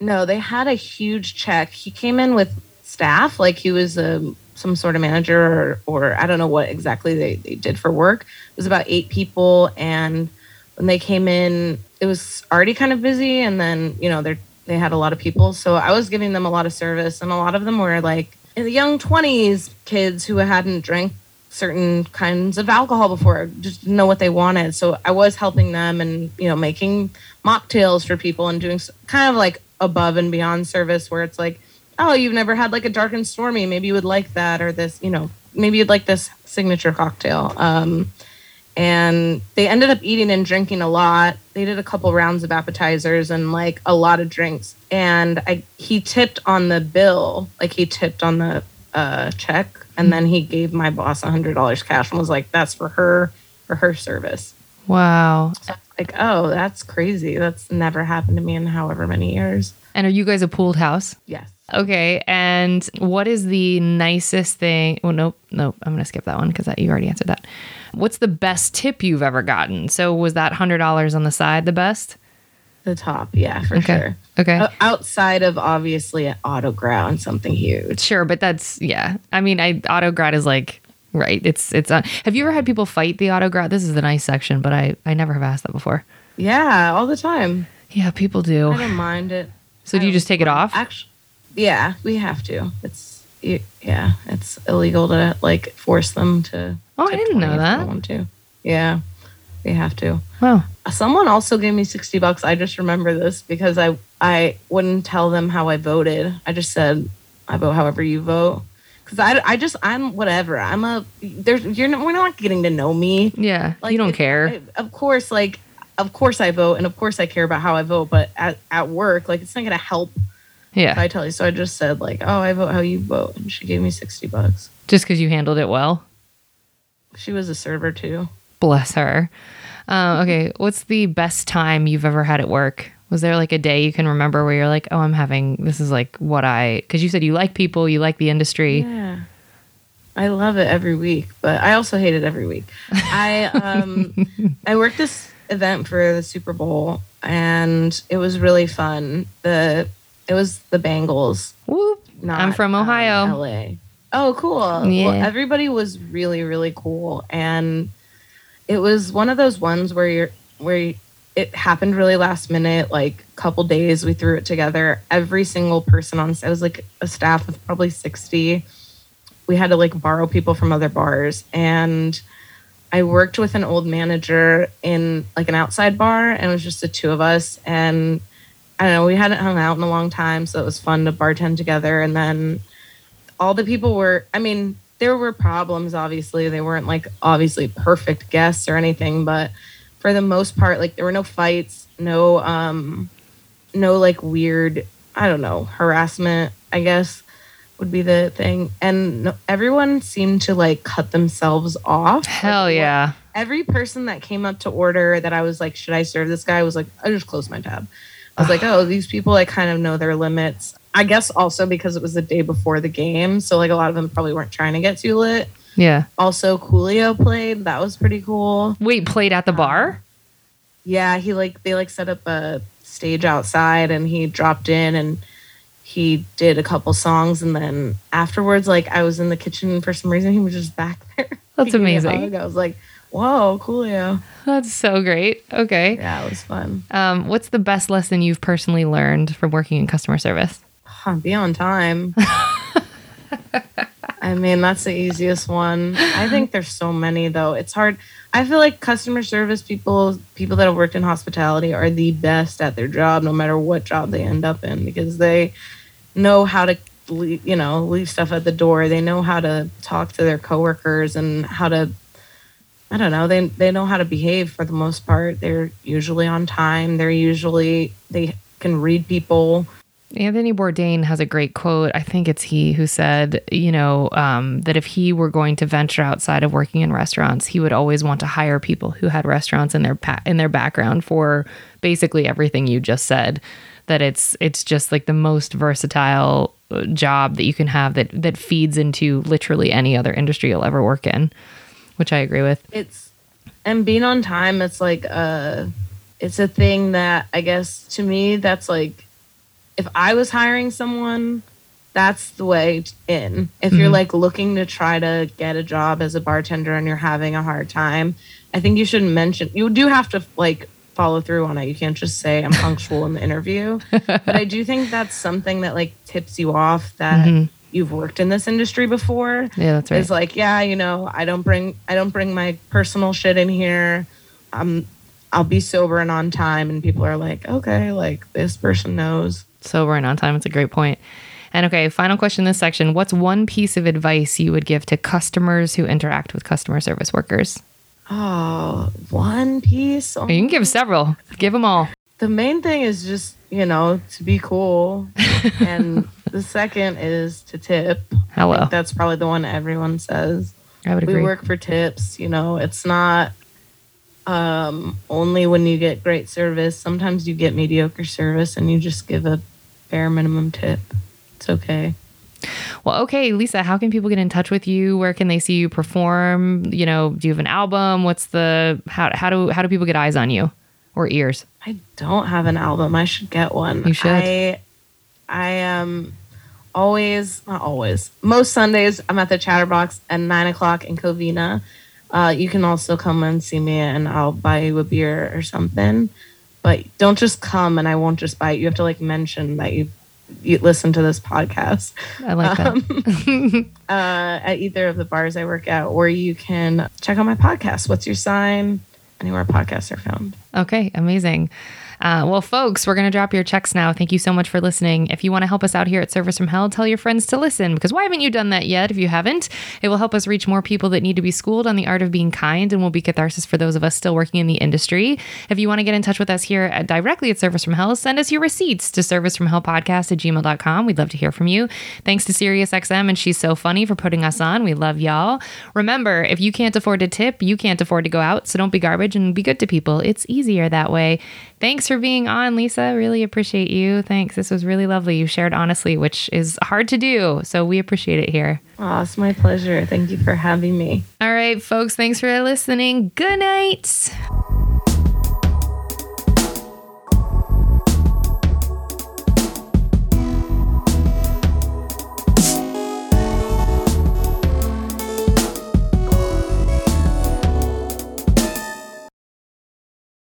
No, they had a huge check. He came in with staff, like he was a some sort of manager or, or I don't know what exactly they, they did for work. It was about eight people and when they came in, it was already kind of busy and then, you know, they they had a lot of people. So I was giving them a lot of service and a lot of them were like in the young 20s kids who hadn't drank certain kinds of alcohol before, just didn't know what they wanted. So I was helping them and, you know, making mocktails for people and doing kind of like above and beyond service where it's like, oh, you've never had like a dark and stormy. Maybe you would like that, or this, you know, maybe you'd like this signature cocktail. Um, and they ended up eating and drinking a lot. They did a couple rounds of appetizers and like a lot of drinks. And I he tipped on the bill, like he tipped on the uh, check, and then he gave my boss a hundred dollars cash and was like, "That's for her for her service." Wow. So like, oh, that's crazy. That's never happened to me in however many years. And are you guys a pooled house? Yes. Okay. And what is the nicest thing? Oh, nope. Nope. I'm going to skip that one because you already answered that. What's the best tip you've ever gotten? So was that $100 on the side the best? The top. Yeah, for Okay. sure. Okay. O- Outside of obviously an autograph and something huge. Sure, but that's yeah. I mean, I autograt is like right. It's it's. Uh, have you ever had people fight the autograt? This is the nice section, but I I never have asked that before. Yeah, all the time. Yeah, people do. I don't mind it. So do you just take it off? Actually, yeah, we have to. It's yeah, it's illegal to like force them to. Oh, I didn't know 20 if that. Want to? Yeah, we have to. Wow. Someone also gave me sixty bucks. I just remember this because I I wouldn't tell them how I voted. I just said I vote however you vote. Because I, I just I'm whatever. I'm a there's you're not, we're not getting to know me. Yeah, Like, you don't it- care. I- of course, like of course I vote, and of course I care about how I vote. But at, at work, like it's not gonna help if yeah, I tell you. So I just said like, oh, I vote how you vote, and she gave me sixty bucks. just because you handled it well. She was a server too. Bless her. Uh, okay, what's the best time you've ever had at work? Was there like a day you can remember where you're like, oh, I'm having this is like what I because you said you like people, you like the industry. Yeah. I love it every week, but I also hate it every week. I um I worked this event for the Super Bowl and it was really fun. The it was the Bengals. Whoop. Not, I'm from um, Ohio. LA. Oh, cool. Yeah. Well, everybody was really, really cool, and it was one of those ones where you're where you, it happened really last minute. Like a couple days, we threw it together. Every single person on it was like a staff of probably sixty. We had to like borrow people from other bars, and I worked with an old manager in like an outside bar, and it was just the two of us. And I don't know, we hadn't hung out in a long time, so it was fun to bartend together. And then all the people were, I mean, there were problems, obviously. They weren't like obviously perfect guests or anything, but for the most part, like there were no fights, no, um, no like weird, I don't know, harassment, I guess would be the thing. And no, everyone seemed to like cut themselves off. Hell Like, yeah. every person that came up to order that I was like, should I serve this guy? was like, I just closed my tab. I was like, oh, these people I kind of know their limits. I guess also because it was the day before the game, so like a lot of them probably weren't trying to get too lit. Yeah. Also, Coolio played. That was pretty cool. Wait, played at the bar? Yeah, he like they like set up a stage outside and he dropped in and he did a couple songs and then afterwards like I was in the kitchen for some reason he was just back there. That's He gave me a amazing. I was like, whoa, Coolio. That's so great. Okay. Yeah, it was fun. Um, what's the best lesson you've personally learned from working in customer service? Be on time. I mean, that's the easiest one. I think there's so many though. It's hard. I feel like customer service people, people that have worked in hospitality are the best at their job no matter what job they end up in because they know how to leave, you know, leave stuff at the door. They know how to talk to their coworkers and how to I don't know. They they know how to behave for the most part. They're usually on time. They're usually they can read people. Anthony Bourdain has a great quote. I think it's he who said, you know, um, that if he were going to venture outside of working in restaurants, he would always want to hire people who had restaurants in their pa- in their background for basically everything you just said. That it's it's just like the most versatile uh, job that you can have that that feeds into literally any other industry you'll ever work in, which I agree with. It's and being on time. It's like a, it's a thing that I guess to me that's like if I was hiring someone, that's the way in. If you're Mhm. like looking to try to get a job as a bartender and you're having a hard time, I think you shouldn't mention. You do have to like follow through on it. You can't just say I'm punctual in the interview. But I do think that's something that like tips you off that Mhm. you've worked in this industry before. Yeah, that's right. Is like, yeah, you know, I don't bring I don't bring my personal shit in here. I'm I'll be sober and on time and people are like, okay, like this person knows. Sober and on time. It's a great point. And okay, final question in this section. What's one piece of advice you would give to customers who interact with customer service workers? Oh, one piece. Oh, You can give several. Give them all. the main thing is just, you know, to be cool. and the second is to tip. I Hello. think that's probably the one everyone says. I would agree. we work for tips you know it's not um only when you get great service sometimes you get mediocre service and you just give a bare minimum tip it's okay Well, okay, Lisa, how can people get in touch with you? Where can they see you perform? You know, do you have an album? What's the how how do how do people get eyes on you or ears? i don't have an album i should get one You should. i i am always not always most sundays i'm at the chatterbox at nine o'clock in covina uh, you can also come and see me and i'll buy you a beer or something but don't just come and i won't just buy it you have to like mention that you you listen to this podcast I like that. um, uh, at either of the bars I work at, or you can check out my podcast. What's your sign? Anywhere podcasts are found. Okay, amazing. Uh, well, folks, we're going to drop your checks now. Thank you so much for listening. If you want to help us out here at Service from Hell, tell your friends to listen because why haven't you done that yet? If you haven't, it will help us reach more people that need to be schooled on the art of being kind and will be catharsis for those of us still working in the industry. If you want to get in touch with us here at, directly at Service from Hell, send us your receipts to servicefromhellpodcast at gmail.com. We'd love to hear from you. Thanks to SiriusXM and She's So Funny for putting us on. We love y'all. Remember, if you can't afford to tip, you can't afford to go out. So don't be garbage and be good to people. It's easier that way. Thanks for being on, Lisa. Really appreciate you. Thanks. This was really lovely. You shared honestly, which is hard to do. So we appreciate it here. Oh, it's my pleasure. Thank you for having me. All right, folks. Thanks for listening. Good night.